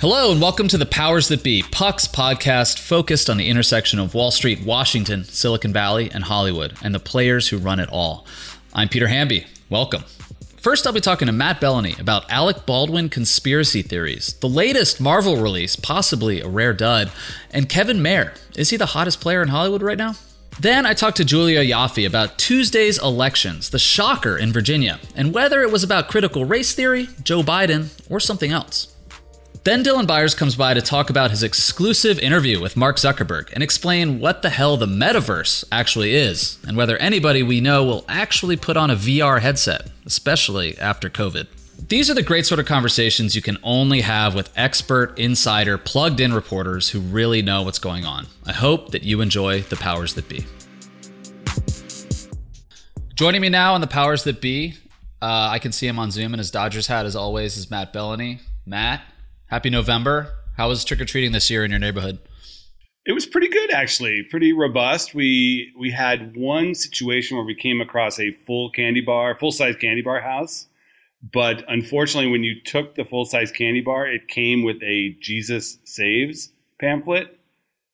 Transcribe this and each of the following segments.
Hello, and welcome to the Powers That Be, Puck's podcast focused on the intersection of Wall Street, Washington, Silicon Valley, and Hollywood, and the players who run it all. I'm Peter Hamby. Welcome. First, I'll be talking to Matt Belloni about Alec Baldwin conspiracy theories, the latest Marvel release, possibly a rare dud, and Kevin Mayer. Is he the hottest player in Hollywood right now? Then I talked to Julia Ioffe about Tuesday's elections, the shocker in Virginia, and whether it was about critical race theory, Joe Biden, or something else. Then Dylan Byers comes by to talk about his exclusive interview with Mark Zuckerberg and explain what the hell the metaverse actually is and whether anybody we know will actually put on a VR headset, especially after COVID. These are the great sort of conversations you can only have with expert, insider, plugged in reporters who really know what's going on. I hope that you enjoy the powers that be. Joining me now on the powers that be, uh, I can see him on Zoom in his Dodgers hat as always, is Matt Belloni. Matt, Happy November. How was trick or treating this year in your neighborhood? It was pretty good, actually. Pretty robust. We we had one situation where we came across a full candy bar, full size candy bar house, but unfortunately, when you took the full size candy bar, it came with a Jesus Saves pamphlet.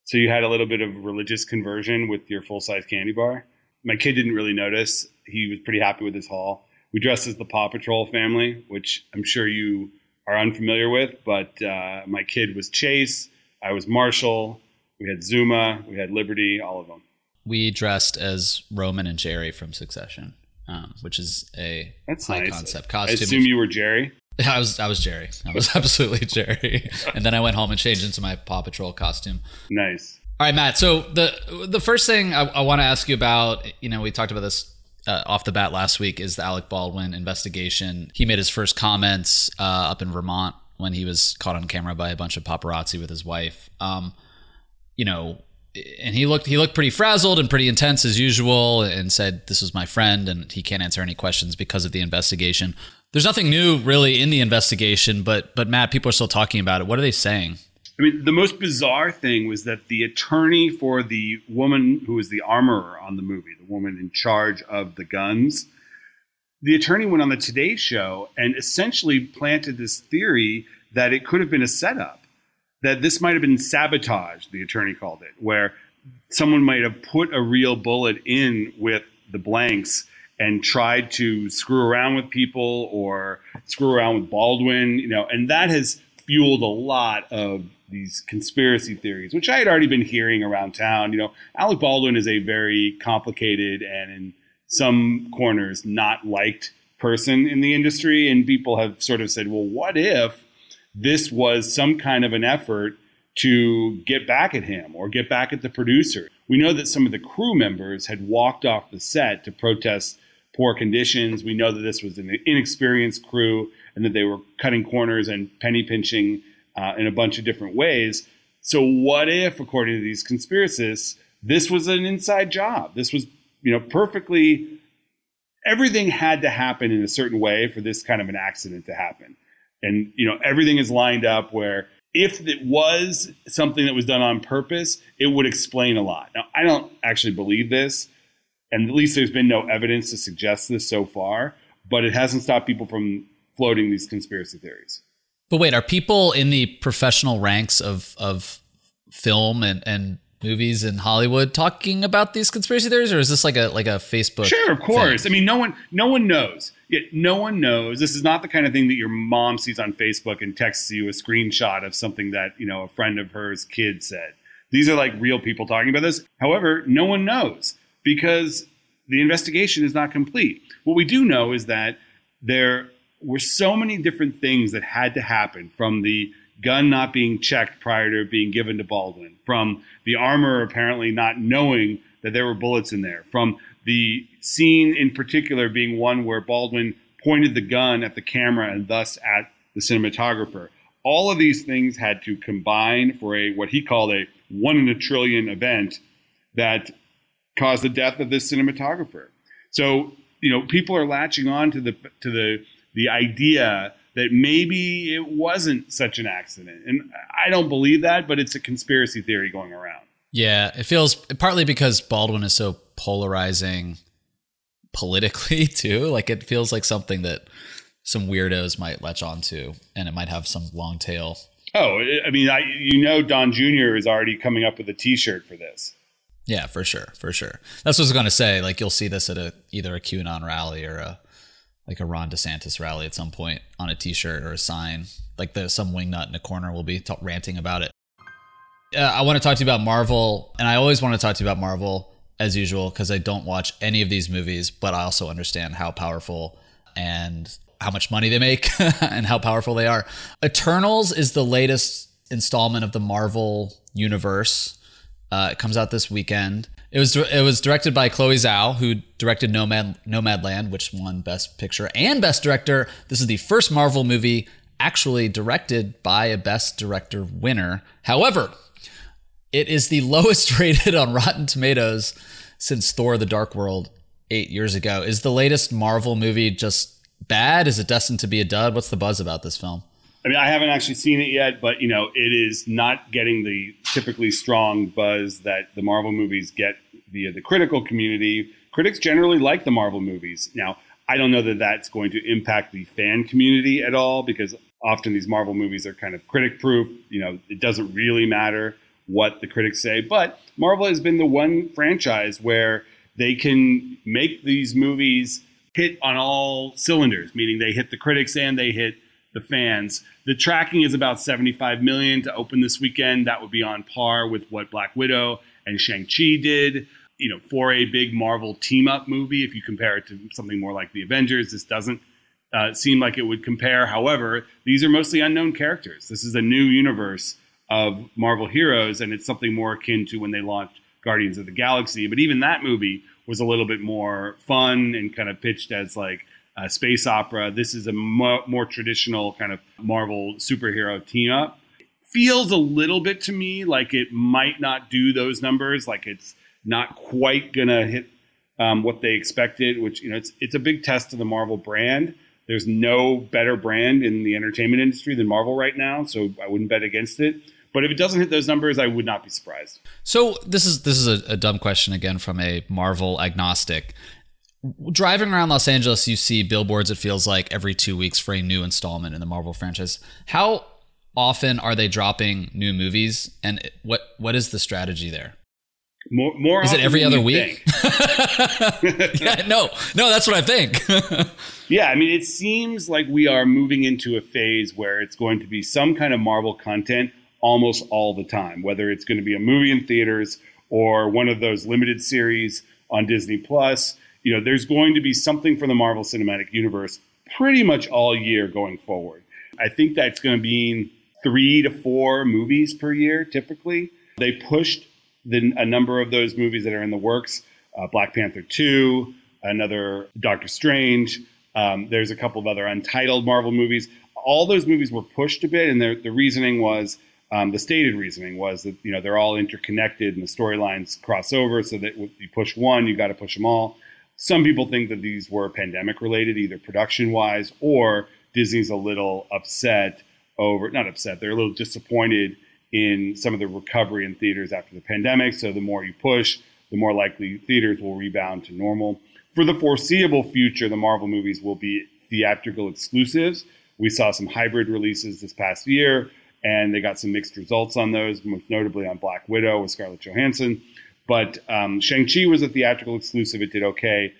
So you had a little bit of religious conversion with your full size candy bar. My kid didn't really notice. He was pretty happy with his haul. We dressed as the Paw Patrol family, which I'm sure you are unfamiliar with, but uh, my kid was Chase. I was Marshall. We had Zuma. We had Liberty. All of them. We dressed as Roman and Gerri from Succession, um, which is a That's high nice. concept costume. I assume you were Gerri. I was I was Gerri. I was absolutely Gerri. and then I went home and changed into my Paw Patrol costume. Nice. All right, Matt. So the the first thing I, I want to ask you about, you know, we talked about this uh, off the bat last week, is the Alec Baldwin investigation. He made his first comments uh, up in Vermont when he was caught on camera by a bunch of paparazzi with his wife. Um, you know, and he looked he looked pretty frazzled and pretty intense as usual, and said this was my friend, and he can't answer any questions because of the investigation. There's nothing new really in the investigation, but but Matt, people are still talking about it. What are they saying? I mean, the most bizarre thing was that the attorney for the woman who was the armorer on the movie, the woman in charge of the guns, the attorney went on the Today Show and essentially planted this theory that it could have been a setup, that this might have been sabotage, the attorney called it, where someone might have put a real bullet in with the blanks and tried to screw around with people or screw around with Baldwin, you know, and that has fueled a lot of these conspiracy theories, which I had already been hearing around town. You know, Alec Baldwin is a very complicated and in some corners not liked person in the industry, and people have sort of said, well, what if this was some kind of an effort to get back at him or get back at the producer? We know that some of the crew members had walked off the set to protest poor conditions. We know that this was an inexperienced crew and that they were cutting corners and penny pinching uh, in a bunch of different ways. So, what if, according to these conspiracists, this was an inside job? This was, you know, perfectly. Everything had to happen in a certain way for this kind of an accident to happen, and you know, everything is lined up where if it was something that was done on purpose, it would explain a lot. Now, I don't actually believe this, and at least there's been no evidence to suggest this so far. But it hasn't stopped people from floating these conspiracy theories. But wait, are people in the professional ranks of of film and, and movies in Hollywood talking about these conspiracy theories, or is this like a like a Facebook? Sure, of course. thing? I mean, no one no one knows. Yet no one knows. This is not the kind of thing that your mom sees on Facebook and texts you a screenshot of something that you know a friend of hers kid said. These are like real people talking about this. However, no one knows because the investigation is not complete. What we do know is that there were so many different things that had to happen from the gun not being checked prior to being given to Baldwin, from the armor apparently not knowing that there were bullets in there, from the scene in particular being one where Baldwin pointed the gun at the camera and thus at the cinematographer. All of these things had to combine for a what he called a one in a trillion event that caused the death of this cinematographer. So, you know, people are latching on to the to the the idea that maybe it wasn't such an accident. And I don't believe that, but it's a conspiracy theory going around. Yeah, it feels partly because Baldwin is so polarizing politically too. Like it feels like something that some weirdos might latch onto, and it might have some long tail. Oh, I mean, I, you know, Don Jr. is already coming up with a T-shirt for this. Yeah, for sure, for sure. That's what I was going to say. Like, you'll see this at a either a QAnon rally or a like a Ron DeSantis rally at some point on a T-shirt or a sign. Like, the some wingnut in a corner will be t- ranting about it. Uh, I want to talk to you about Marvel, and I always want to talk to you about Marvel as usual because I don't watch any of these movies, but I also understand how powerful and how much money they make and how powerful they are. Eternals is the latest installment of the Marvel universe. Uh, it comes out this weekend. It was it was directed by Chloe Zhao, who directed Nomad Nomadland, which won Best Picture and Best Director. This is the first Marvel movie actually directed by a Best Director winner. However, it is the lowest rated on Rotten Tomatoes since Thor: The Dark World eight years ago. Is the latest Marvel movie just bad? Is it destined to be a dud? What's the buzz about this film? I mean, I haven't actually seen it yet, but you know, it is not getting the typically strong buzz that the Marvel movies get via the critical community. Critics generally like the Marvel movies. Now, I don't know that that's going to impact the fan community at all because often these Marvel movies are kind of critic proof. You know, it doesn't really matter what the critics say, but Marvel has been the one franchise where they can make these movies hit on all cylinders, meaning they hit the critics and they hit the fans. The tracking is about 75 million to open this weekend. That would be on par with what Black Widow and Shang-Chi did. You know, for a big Marvel team up movie, if you compare it to something more like the Avengers, this doesn't uh, seem like it would compare. However, these are mostly unknown characters. This is a new universe of Marvel heroes, and it's something more akin to when they launched Guardians of the Galaxy. But even that movie was a little bit more fun and kind of pitched as like a space opera. This is a mo- more traditional kind of Marvel superhero team up. Feels a little bit to me like it might not do those numbers, like it's not quite gonna hit um, what they expected. Which you know, it's it's a big test of the Marvel brand. There's no better brand in the entertainment industry than Marvel right now, so I wouldn't bet against it. But if it doesn't hit those numbers, I would not be surprised. So this is this is a, a dumb question again from a Marvel agnostic. Driving around Los Angeles, you see billboards. It feels like every two weeks for a new installment in the Marvel franchise. How often are they dropping new movies, and what what is the strategy there? More, more is it every other week? yeah, no, no, that's what I think. yeah, I mean, it seems like we are moving into a phase where it's going to be some kind of Marvel content almost all the time, whether it's going to be a movie in theaters or one of those limited series on Disney Plus. You know, there's going to be something for the Marvel Cinematic Universe pretty much all year going forward. I think that's going to be three to four movies per year typically. They pushed the, a number of those movies that are in the works uh, Black Panther 2, another Doctor Strange. Um, there's a couple of other untitled Marvel movies. All those movies were pushed a bit, and the reasoning was um, the stated reasoning was that you know they're all interconnected and the storylines cross over, so that you push one, you got to push them all. Some people think that these were pandemic related, either production wise or Disney's a little upset over not upset, they're a little disappointed in some of the recovery in theaters after the pandemic. So the more you push, the more likely theaters will rebound to normal. For the foreseeable future, the Marvel movies will be theatrical exclusives. We saw some hybrid releases this past year and they got some mixed results on those, most notably on Black Widow with Scarlett Johansson. But um, Shang-Chi was a theatrical exclusive. It did okay.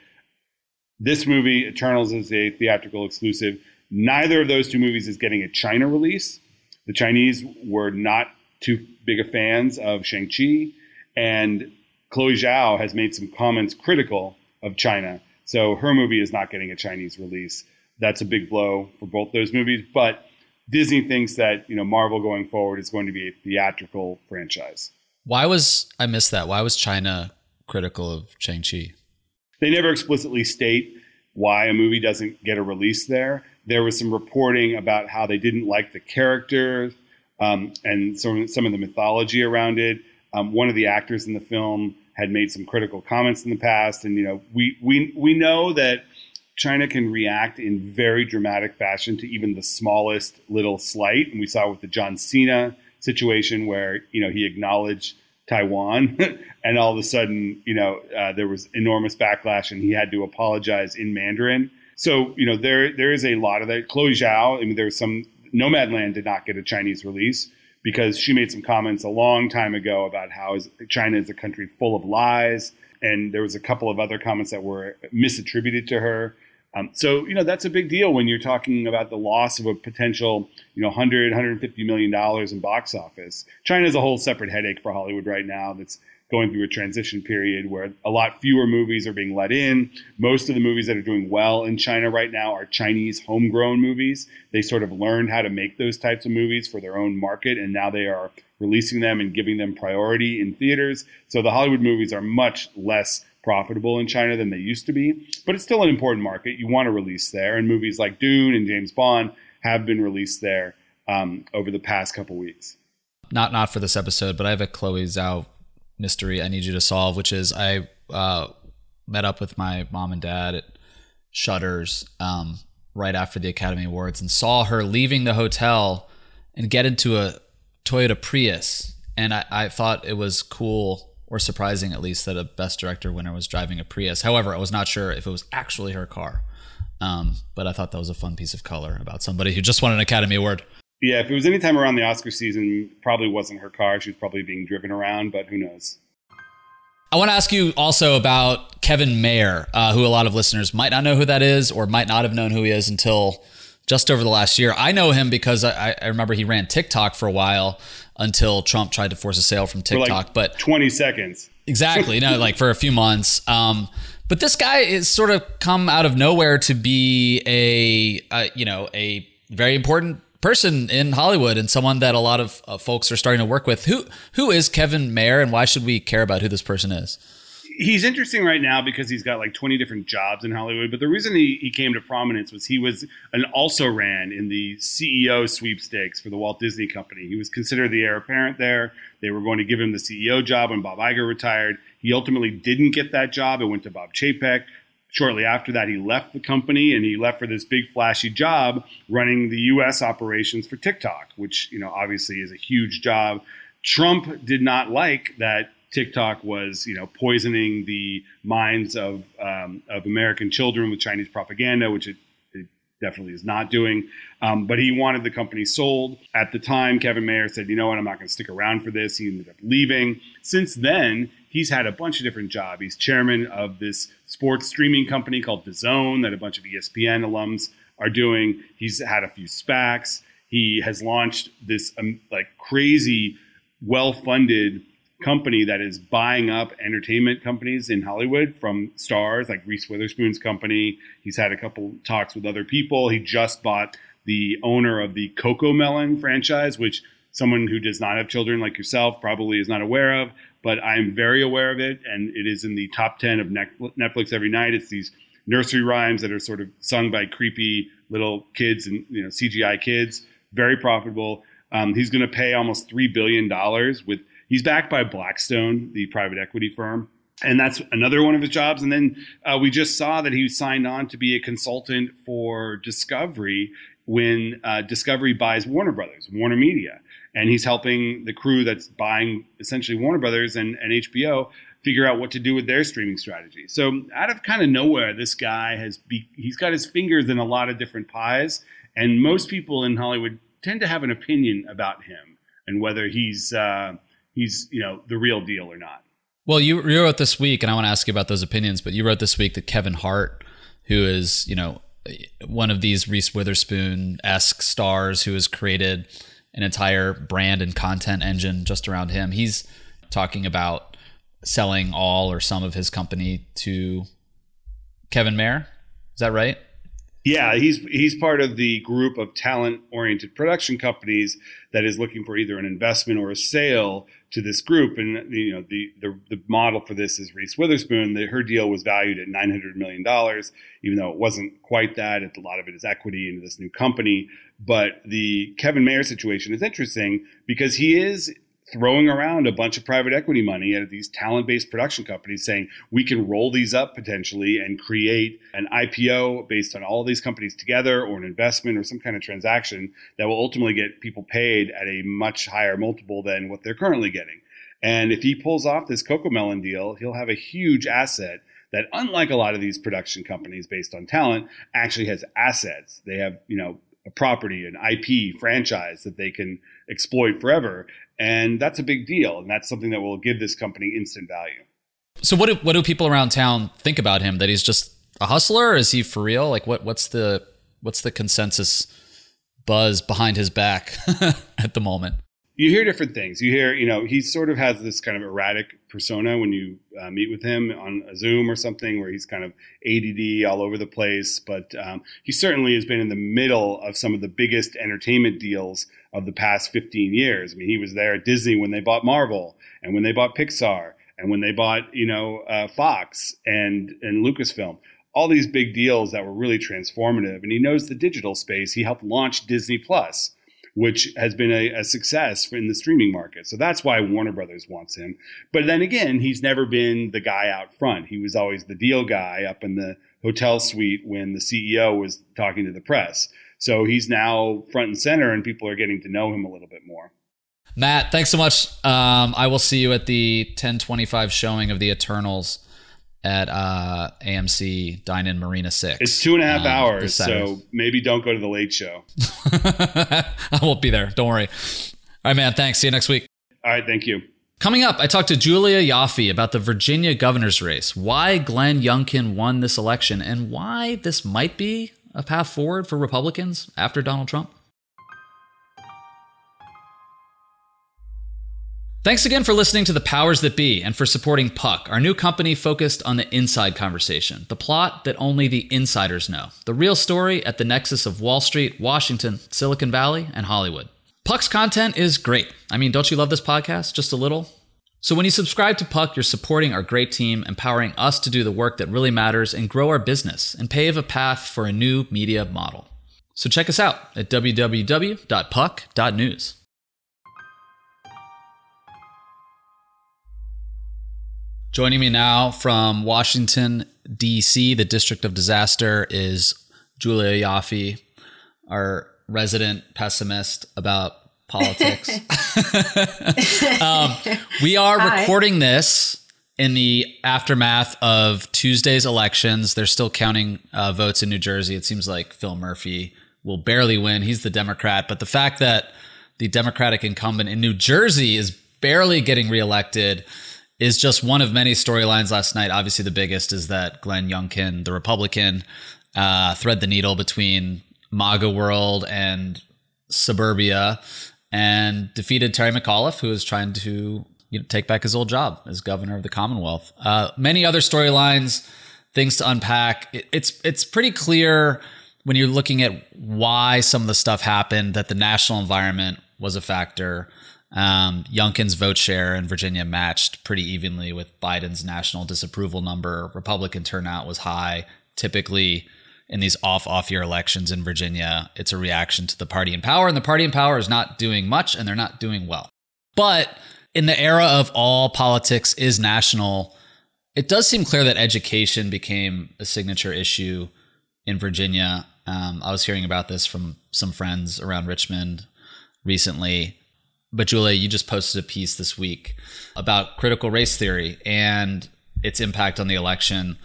This movie, Eternals, is a theatrical exclusive. Neither of those two movies is getting a China release. The Chinese were not too big of fans of Shang-Chi, and Chloe Zhao has made some comments critical of China. So her movie is not getting a Chinese release. That's a big blow for both those movies. But Disney thinks that you know Marvel going forward is going to be a theatrical franchise. Why was I missed that? Why was China critical of Shang Chi? They never explicitly state why a movie doesn't get a release there. There was some reporting about how they didn't like the characters um, and some some of the mythology around it. Um, one of the actors in the film had made some critical comments in the past, and you know we we we know that China can react in very dramatic fashion to even the smallest little slight. And we saw with the John Cena situation where, you know, he acknowledged Taiwan and all of a sudden, you know, uh, there was enormous backlash and he had to apologize in Mandarin. So, you know, there there is a lot of that. Chloe Zhao, I mean, there's some Nomadland did not get a Chinese release because she made some comments a long time ago about how China is a country full of lies, and there was a couple of other comments that were misattributed to her. Um, so you know that's a big deal when you're talking about the loss of a potential you know 100 150 million dollars in box office. China is a whole separate headache for Hollywood right now. That's going through a transition period where a lot fewer movies are being let in. Most of the movies that are doing well in China right now are Chinese homegrown movies. They sort of learned how to make those types of movies for their own market, and now they are releasing them and giving them priority in theaters. So the Hollywood movies are much less profitable in China than they used to be, but it's still an important market. You want to release there, and movies like Dune and James Bond have been released there um, over the past couple weeks. Not not for this episode, but I have a Chloe Zhao mystery I need you to solve, which is I uh, met up with my mom and dad at Shutters um, right after the Academy Awards and saw her leaving the hotel and get into a Toyota Prius. And I, I thought it was cool or surprising at least that a Best Director winner was driving a Prius. However, I was not sure if it was actually her car. Um, but I thought that was a fun piece of color about somebody who just won an Academy Award. Yeah, if it was any time around the Oscar season, probably wasn't her car. She was probably being driven around, but who knows? I want to ask you also about Kevin Mayer, uh, who a lot of listeners might not know who that is or might not have known who he is until just over the last year. I know him because I, I remember he ran TikTok for a while until Trump tried to force a sale from TikTok. Like but 20 seconds. Exactly. no, like for a few months. Um, but this guy is sort of come out of nowhere to be a, a you know, a very important person in Hollywood and someone that a lot of uh, folks are starting to work with. Who who is Kevin Mayer, and why should we care about who this person is? He's interesting right now because he's got like 20 different jobs in Hollywood. But the reason he, he came to prominence was he was an also ran in the CEO sweepstakes for the Walt Disney Company. He was considered the heir apparent there. They were going to give him the CEO job when Bob Iger retired. He ultimately didn't get that job. It went to Bob Chapek. Shortly after that, he left the company and he left for this big flashy job running the U.S. operations for TikTok, which you know obviously is a huge job. Trump did not like that TikTok was, you know, poisoning the minds of um, of American children with Chinese propaganda, which it, it definitely is not doing. Um, but he wanted the company sold. At the time, Kevin Mayer said, "You know what? I'm not going to stick around for this." He ended up leaving. Since then, he's had a bunch of different jobs. He's chairman of this sports streaming company called The Zone that a bunch of ESPN alums are doing. He's had a few SPACs. He has launched this um, like crazy, well-funded company that is buying up entertainment companies in Hollywood from stars like Reese Witherspoon's company. He's had a couple talks with other people. He just bought the owner of the CoComelon franchise, which someone who does not have children like yourself probably is not aware of but I'm very aware of it, and it is in the top 10 of Netflix every night. It's these nursery rhymes that are sort of sung by creepy little kids and you know CGI kids. Very profitable. Um, he's going to pay almost three billion dollars. With he's backed by Blackstone, the private equity firm, and that's another one of his jobs. And then uh, we just saw that he signed on to be a consultant for Discovery when uh, Discovery buys Warner Brothers, Warner Media and he's helping the crew that's buying essentially Warner Brothers and, and HBO figure out what to do with their streaming strategy. So out of kind of nowhere, this guy has be, he's got his fingers in a lot of different pies, and most people in Hollywood tend to have an opinion about him and whether he's uh, he's you know the real deal or not. Well, you, you wrote this week, and I want to ask you about those opinions, but you wrote this week that Kevin Hart, who is you know one of these Reese Witherspoon esque stars who has created an entire brand and content engine just around him. He's talking about selling all or some of his company to Kevin Mayer. Is that right? Yeah, he's he's part of the group of talent-oriented production companies that is looking for either an investment or a sale to this group. And you know, the the, the model for this is Reese Witherspoon. The, her deal was valued at nine hundred million dollars, even though it wasn't quite that. A lot of it is equity into this new company. But the Kevin Mayer situation is interesting because he is throwing around a bunch of private equity money at these talent based production companies saying we can roll these up potentially and create an IPO based on all these companies together or an investment or some kind of transaction that will ultimately get people paid at a much higher multiple than what they're currently getting. And if he pulls off this CoComelon deal, he'll have a huge asset that unlike a lot of these production companies based on talent actually has assets. They have, you know, a property, an IP franchise that they can exploit forever. And that's a big deal. And that's something that will give this company instant value. So what do, what do people around town think about him? That he's just a hustler? Is he for real? Like what, what's the, what's the consensus buzz behind his back at the moment? You hear different things. You hear, you know, he sort of has this kind of erratic persona when you uh, meet with him on a Zoom or something, where he's kind of ADD all over the place. But um, he certainly has been in the middle of some of the biggest entertainment deals of the past 15 years. I mean, he was there at Disney when they bought Marvel and when they bought Pixar and when they bought, you know, uh, Fox and and Lucasfilm. All these big deals that were really transformative, and he knows the digital space. He helped launch Disney Plus which has been a, a, success in the streaming market. So that's why Warner Brothers wants him. But then again, he's never been the guy out front. He was always the deal guy up in the hotel suite when the CEO was talking to the press. So he's now front and center, and people are getting to know him a little bit more. Matt, thanks so much. Um, I will see you at the 1025 showing of the Eternals at uh, AMC Dine In Marina Six. It's two and a half um, hours, so maybe don't go to the late show. I won't be there. Don't worry. All right, man. Thanks. See you next week. All right. Thank you. Coming up, I talked to Julia Ioffe about the Virginia governor's race, why Glenn Youngkin won this election, and why this might be a path forward for Republicans after Donald Trump. Thanks again for listening to The Powers That Be and for supporting Puck, our new company focused on the inside conversation, the plot that only the insiders know, the real story at the nexus of Wall Street, Washington, Silicon Valley, and Hollywood. Puck's content is great. I mean, don't you love this podcast just a little? So when you subscribe to Puck, you're supporting our great team, empowering us to do the work that really matters and grow our business and pave a path for a new media model. So check us out at www.puck.news. Joining me now from Washington, D.C., the District of Disaster, is Julia Ioffe, our resident pessimist about politics. um, we are Hi. recording this in the aftermath of Tuesday's elections. They're still counting uh, votes in New Jersey. It seems like Phil Murphy will barely win. He's the Democrat. But the fact that the Democratic incumbent in New Jersey is barely getting reelected is just one of many storylines last night. Obviously, the biggest is that Glenn Youngkin, the Republican, uh, thread the needle between MAGA world and suburbia and defeated Terry McAuliffe, who is trying to you know, take back his old job as governor of the Commonwealth. Uh, many other storylines, things to unpack. It, it's it's pretty clear when you're looking at why some of the stuff happened that the national environment was a factor. Um, Youngkin's vote share in Virginia matched pretty evenly with Biden's national disapproval number. Republican turnout was high. Typically, in these off off year elections in Virginia, it's a reaction to the party in power, and the party in power is not doing much and they're not doing well. But in the era of all politics is national, it does seem clear that education became a signature issue in Virginia. Um, I was hearing about this from some friends around Richmond recently. But Julia, you just posted a piece this week about critical race theory and its impact on the election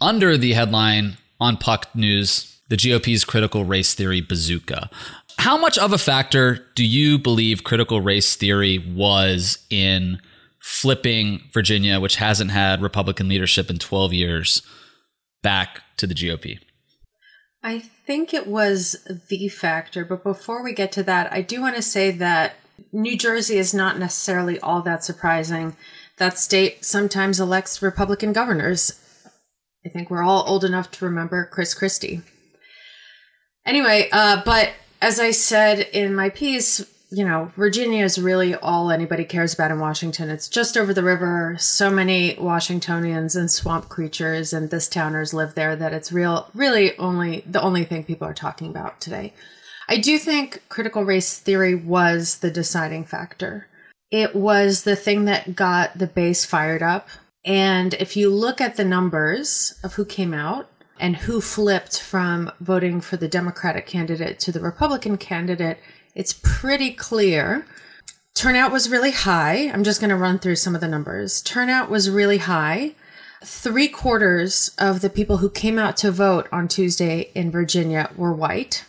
under the headline on Puck News, the GOP's critical race theory bazooka. How much of a factor do you believe critical race theory was in flipping Virginia, which hasn't had Republican leadership in 12 years, back to the GOP? I think it was the factor. But before we get to that, I do want to say that New Jersey is not necessarily all that surprising. That state sometimes elects Republican governors. I think we're all old enough to remember Chris Christie. Anyway, uh, but as I said in my piece, you know, Virginia is really all anybody cares about in Washington. It's just over the river. So many Washingtonians and swamp creatures and this towners live there that it's real, really only the only thing people are talking about today. I do think critical race theory was the deciding factor. It was the thing that got the base fired up. And if you look at the numbers of who came out and who flipped from voting for the Democratic candidate to the Republican candidate, it's pretty clear. Turnout was really high. I'm just going to run through some of the numbers. Turnout was really high. Three quarters of the people who came out to vote on Tuesday in Virginia were white.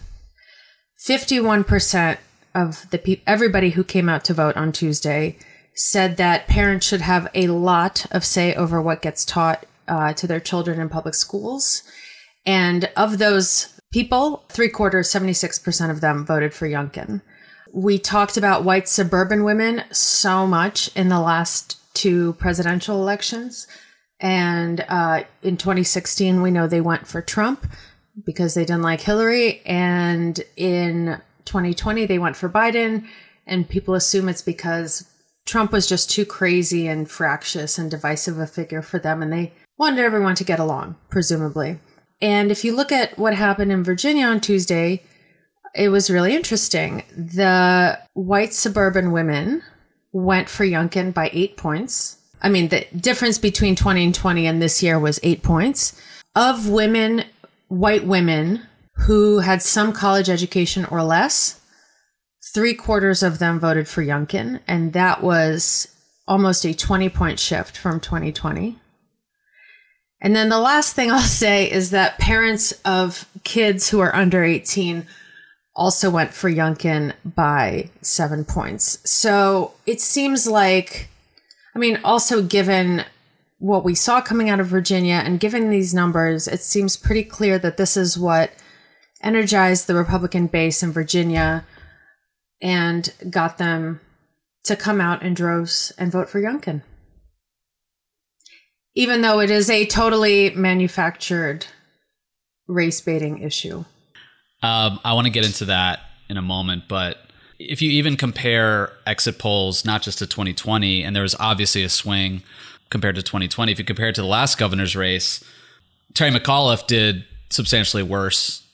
51% of the pe- everybody who came out to vote on Tuesday said that parents should have a lot of say over what gets taught uh, to their children in public schools. And of those people, three quarters, 76% of them voted for Youngkin. We talked about white suburban women so much in the last two presidential elections. And uh, in 2016, we know they went for Trump because they didn't like Hillary. And in 2020, they went for Biden. And people assume it's because Trump was just too crazy and fractious and divisive a figure for them. And they wanted everyone to get along, presumably. And if you look at what happened in Virginia on Tuesday, it was really interesting. The white suburban women went for Youngkin by eight points. I mean, the difference between 20 and 20 and this year was eight points. Of women, white women who had some college education or less, three quarters of them voted for Youngkin. And that was almost a 20 point shift from 2020. And then the last thing I'll say is that parents of kids who are under 18 also went for Youngkin by seven points. So it seems like, I mean, also given what we saw coming out of Virginia and given these numbers, it seems pretty clear that this is what energized the Republican base in Virginia and got them to come out in droves and vote for Youngkin even though it is a totally manufactured race baiting issue. Um, I want to get into that in a moment, but if you even compare exit polls, not just to 2020, and there was obviously a swing compared to 2020, if you compare it to the last governor's race, Terry McAuliffe did substantially worse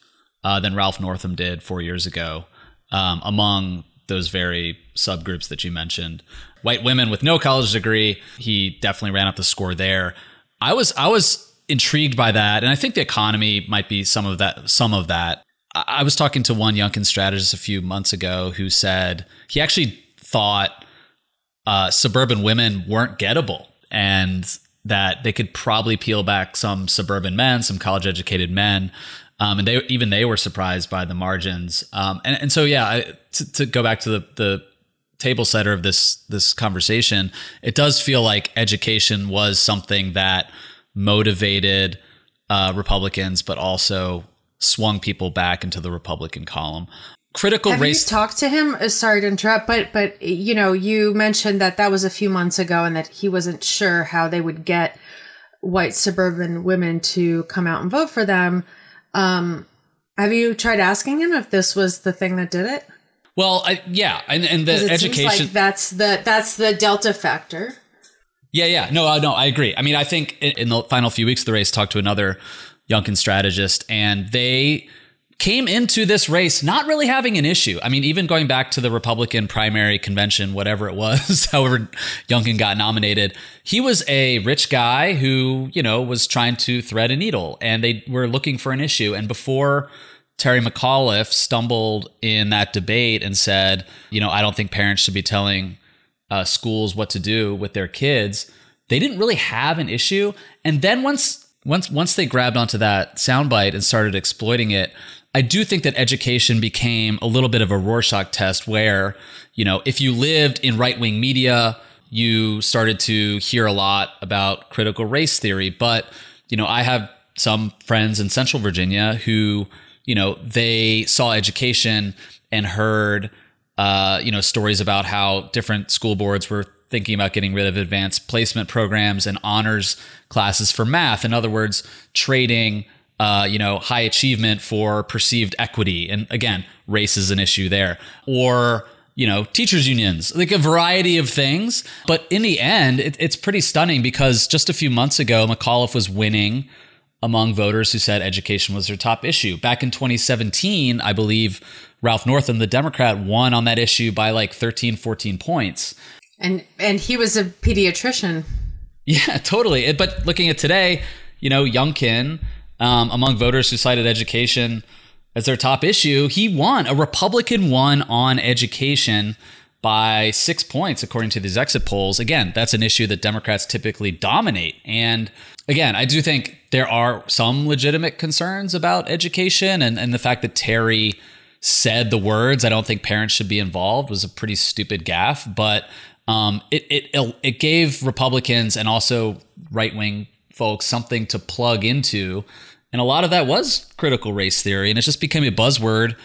uh, than Ralph Northam did four years ago um, among those very subgroups that you mentioned white women with no college degree. He definitely ran up the score there. I was I was intrigued by that, and I think the economy might be some of that. Some of that. I was talking to one Youngkin strategist a few months ago who said he actually thought uh, suburban women weren't gettable, and that they could probably peel back some suburban men, some college educated men. Um, and they even they were surprised by the margins. Um, and, and so yeah, I, to, to, go back to the, the table setter of this this conversation, it does feel like education was something that motivated uh, Republicans, but also swung people back into the Republican column. Critical Have race. you talked to him? Uh, sorry to interrupt, but but you know, you mentioned that that was a few months ago, and that he wasn't sure how they would get white suburban women to come out and vote for them. Um, have you tried asking him if this was the thing that did it? Well, I, yeah, and, and the education like that's the that's the delta factor. Yeah, yeah, no, uh, no, I agree. I mean, I think in, in the final few weeks of the race, talked to another Youngkin strategist, and they came into this race not really having an issue. I mean, even going back to the Republican primary convention, whatever it was, however Youngkin got nominated, he was a rich guy who, you know, was trying to thread a needle and they were looking for an issue. And before Terry McAuliffe stumbled in that debate and said, you know, I don't think parents should be telling uh, schools what to do with their kids. They didn't really have an issue, and then once once once they grabbed onto that soundbite and started exploiting it, I do think that education became a little bit of a Rorschach test, where you know, if you lived in right wing media, you started to hear a lot about critical race theory. But you know, I have some friends in Central Virginia who you know, they saw education and heard, uh, you know, stories about how different school boards were thinking about getting rid of advanced placement programs and honors classes for math. In other words, trading, uh, you know, high achievement for perceived equity. And again, race is an issue there. Or, you know, teachers unions, like a variety of things. But in the end, it, it's pretty stunning because just a few months ago, McAuliffe was winning among voters who said education was their top issue. Back in 2017, I believe Ralph Northam, the Democrat, won on that issue by like 13, 14 points. And and he was a pediatrician. Yeah, totally. But looking at today, you know, Youngkin, um, among voters who cited education as their top issue, he won. A Republican won on education by six points, according to these exit polls. Again, that's an issue that Democrats typically dominate. And again, I do think there are some legitimate concerns about education and, and the fact that Terry said the words, I don't think parents should be involved was a pretty stupid gaffe. But um, it, it, it gave Republicans and also right wing folks something to plug into. And a lot of that was critical race theory. And it just became a buzzword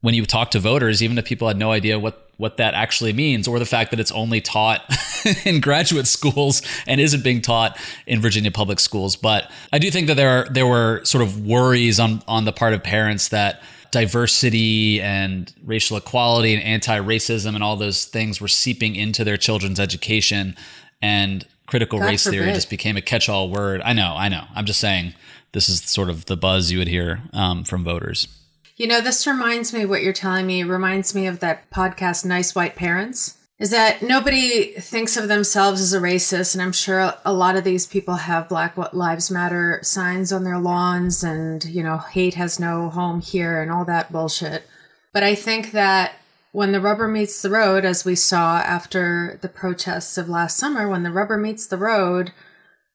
when you talk to voters, even if people had no idea what, what that actually means, or the fact that it's only taught in graduate schools and isn't being taught in Virginia public schools. But I do think that there are, there were sort of worries on on the part of parents that diversity and racial equality and anti-racism and all those things were seeping into their children's education and critical God race forbid. theory just became a catch-all word. I know, I know. I'm just saying this is sort of the buzz you would hear um, from voters. You know, this reminds me what you're telling me reminds me of that podcast, Nice White Parents. Is that nobody thinks of themselves as a racist, and I'm sure a lot of these people have Black Lives Matter signs on their lawns, and you know, hate has no home here, and all that bullshit. But I think that when the rubber meets the road, as we saw after the protests of last summer, when the rubber meets the road,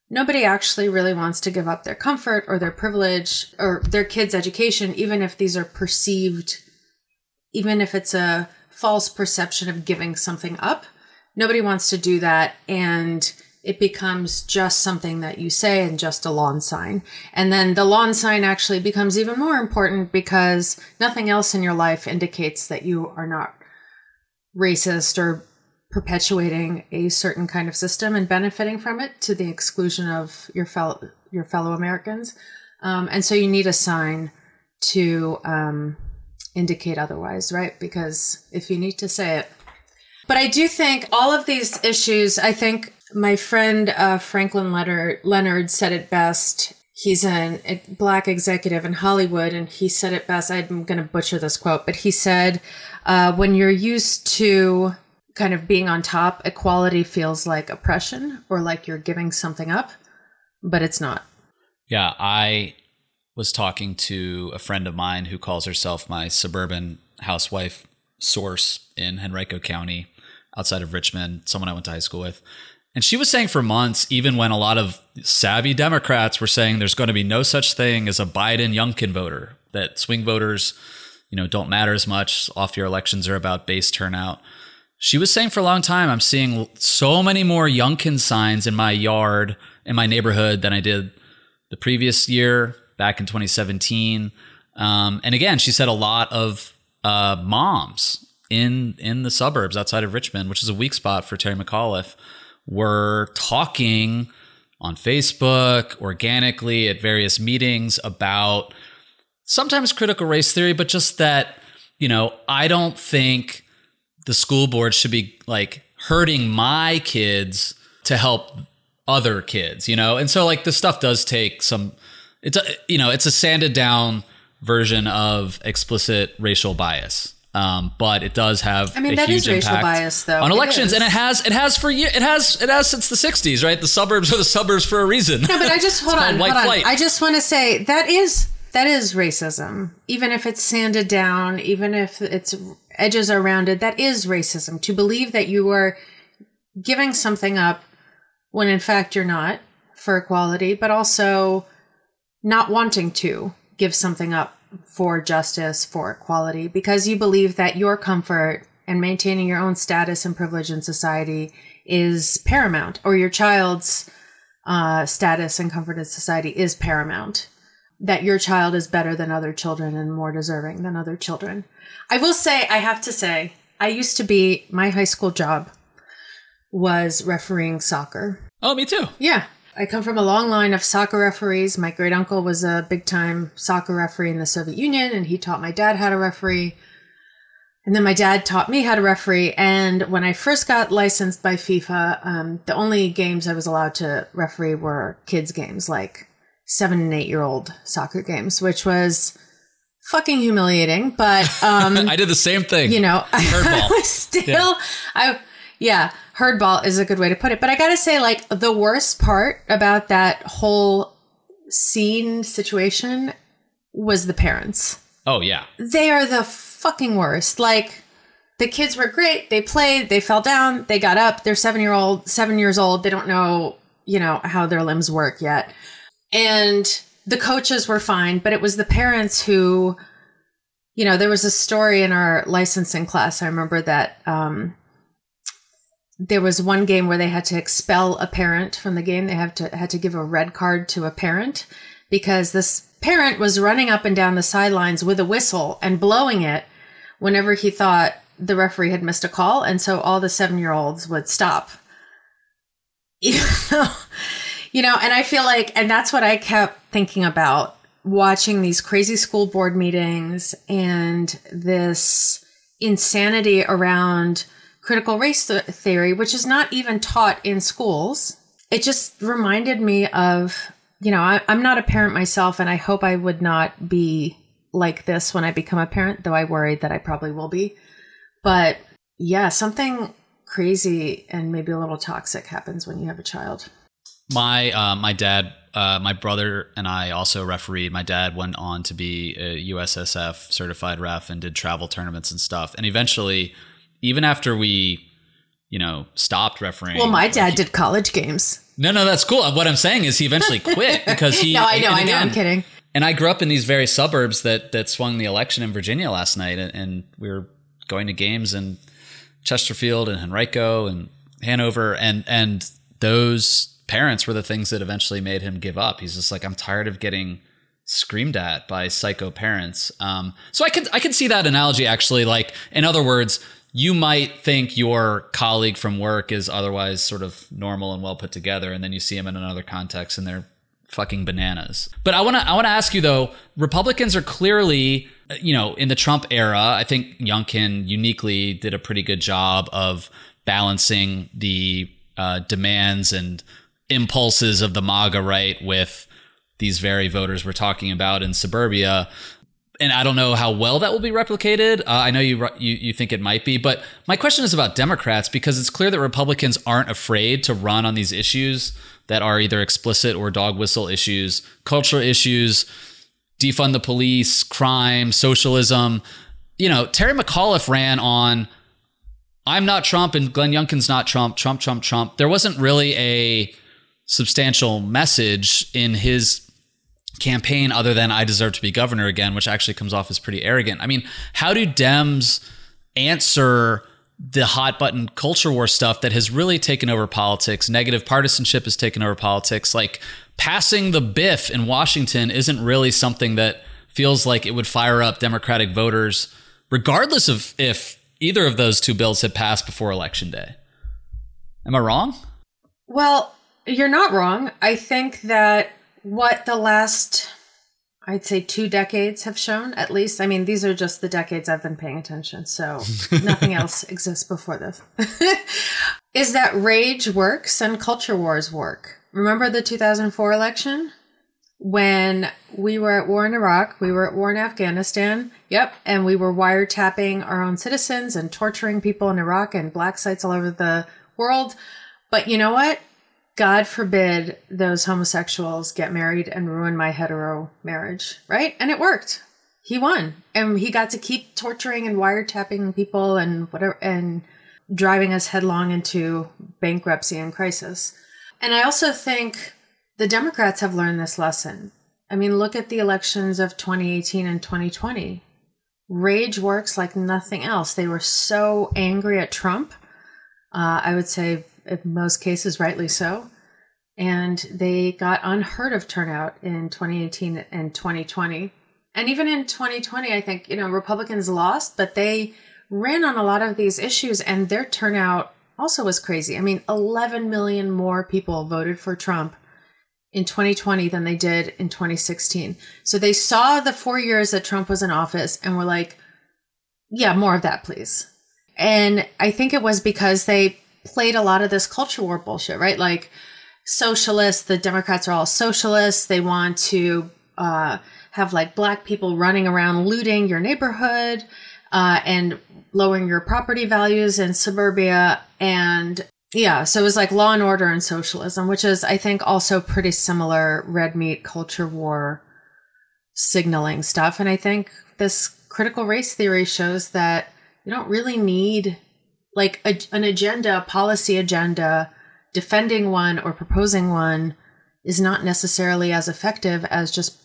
Nobody actually really wants to give up their comfort or their privilege or their kids' education, even if these are perceived, even if it's a false perception of giving something up. Nobody wants to do that. And it becomes just something that you say and just a lawn sign. And then the lawn sign actually becomes even more important because nothing else in your life indicates that you are not racist or perpetuating a certain kind of system and benefiting from it to the exclusion of your fellow your fellow Americans. Um, and so you need a sign to um, indicate otherwise, right? Because if you need to say it. But I do think all of these issues, I think my friend uh, Franklin Leonard, Leonard said it best. He's a black executive in Hollywood, and he said it best. I'm going to butcher this quote, but he said, uh, When you're used to kind of being on top, equality feels like oppression or like you're giving something up, but it's not. Yeah, I was talking to a friend of mine who calls herself my suburban housewife source in Henrico County outside of Richmond, someone I went to high school with. And she was saying for months, even when a lot of savvy Democrats were saying there's going to be no such thing as a Biden Youngkin voter, that swing voters, you know, don't matter as much. Off year elections are about base turnout. She was saying for a long time, I'm seeing so many more Youngkin signs in my yard, in my neighborhood, than I did the previous year, back in 2017. Um, and again, she said a lot of uh, moms in in the suburbs outside of Richmond, which is a weak spot for Terry McAuliffe, were talking on Facebook organically at various meetings about sometimes critical race theory, but just that you know I don't think the school board should be like hurting my kids to help other kids, you know? And so like the stuff does take some it's a you know, it's a sanded down version of explicit racial bias. Um, but it does have I mean, that is racial bias though. On elections and it has it has for years, it has it has since the 60s, right? The suburbs are the suburbs for a reason. No, but I just hold on, hold on. I just want to say that is that is racism. Even if it's sanded down, even if its edges are rounded, that is racism. To believe that you are giving something up when in fact you're not for equality, but also not wanting to give something up for justice, for equality, because you believe that your comfort and maintaining your own status and privilege in society is paramount, or your child's uh, status and comfort in society is paramount that your child is better than other children and more deserving than other children. I will say, I have to say, I used to be, my high school job was refereeing soccer. Oh, me too. Yeah. I come from a long line of soccer referees. My great uncle was a big time soccer referee in the Soviet Union, and he taught my dad how to referee. And then my dad taught me how to referee. And when I first got licensed by FIFA, um, the only games I was allowed to referee were kids' games like seven and eight year old soccer games, which was fucking humiliating. But um, I did the same thing. You know, I was still, yeah. I yeah, herdball is a good way to put it. But I gotta say, like the worst part about that whole scene situation was the parents. Oh yeah, they are the fucking worst. Like the kids were great. They played. They fell down. They got up. They're seven year old, seven years old. They don't know, you know, how their limbs work yet. And the coaches were fine, but it was the parents who, you know, there was a story in our licensing class. I remember that um, there was one game where they had to expel a parent from the game. They have to had to give a red card to a parent because this parent was running up and down the sidelines with a whistle and blowing it whenever he thought the referee had missed a call, and so all the seven year olds would stop. you know, and I feel like, and that's what I kept thinking about watching these crazy school board meetings and this insanity around critical race th- theory, which is not even taught in schools. It just reminded me of, you know, I, I'm not a parent myself, and I hope I would not be like this when I become a parent, though I worry that I probably will be. But yeah, something crazy and maybe a little toxic happens when you have a child. My uh, my dad, uh, my brother, and I also refereed. My dad went on to be a USSF certified ref and did travel tournaments and stuff. And eventually, even after we, you know, stopped refereeing. Well, my dad did college games. No, no, that's cool. What I'm saying is he eventually quit because he. no, I know, I know. I'm kidding. And I grew up in these very suburbs that that swung the election in Virginia last night, and, and we were going to games in Chesterfield and Henrico and Hanover, and and those parents were the things that eventually made him give up. He's just like, I'm tired of getting screamed at by psycho parents. Um, so I could I could see that analogy actually. Like, in other words, you might think your colleague from work is otherwise sort of normal and well put together, and then you see him in another context and they're fucking bananas. But I want to I want to ask you though, Republicans are clearly you know, in the Trump era, I think Youngkin uniquely did a pretty good job of balancing the uh, demands and impulses of the MAGA right with these very voters we're talking about in suburbia. And I don't know how well that will be replicated. Uh, I know you, you you think it might be, but my question is about Democrats because it's clear that Republicans aren't afraid to run on these issues that are either explicit or dog whistle issues, cultural issues, defund the police, crime, socialism. You know, Terry McAuliffe ran on I'm not Trump and Glenn Youngkin's not Trump, Trump, Trump, Trump. There wasn't really a substantial message in his campaign other than I deserve to be governor again, which actually comes off as pretty arrogant. I mean, how do Dems answer the hot button culture war stuff that has really taken over politics? Negative partisanship has taken over politics. Like passing the BIF in Washington isn't really something that feels like it would fire up Democratic voters, regardless of if either of those two bills had passed before Election Day. Am I wrong? Well, you're not wrong. I think that what the last, I'd say, two decades have shown, at least, I mean, these are just the decades I've been paying attention, so nothing else exists before this, is that rage works and culture wars work. Remember the 2004 election? When we were at war in Iraq, we were at war in Afghanistan. Yep. And we were wiretapping our own citizens and torturing people in Iraq and black sites all over the world. But you know what? God forbid those homosexuals get married and ruin my hetero marriage, right? And it worked. He won. And he got to keep torturing and wiretapping people and whatever and driving us headlong into bankruptcy and crisis. And I also think the Democrats have learned this lesson. I mean, look at the elections of 2018 and 2020. Rage works like nothing else. They were so angry at Trump. Uh, I would say, in most cases, rightly so. And they got unheard of turnout in 2018 and 2020. And even in 2020, I think, you know, Republicans lost, but they ran on a lot of these issues and their turnout also was crazy. I mean, 11 million more people voted for Trump in 2020 than they did in 2016. So they saw the four years that Trump was in office and were like, yeah, more of that, please. And I think it was because they played a lot of this culture war bullshit, right? Like socialists, the Democrats are all socialists. They want to uh, have like black people running around looting your neighborhood uh, and lowering your property values in suburbia. And yeah, so it was like law and order and socialism, which is, I think, also pretty similar red meat culture war signaling stuff. And I think this critical race theory shows that you don't really need like a, an agenda, policy agenda, defending one or proposing one is not necessarily as effective as just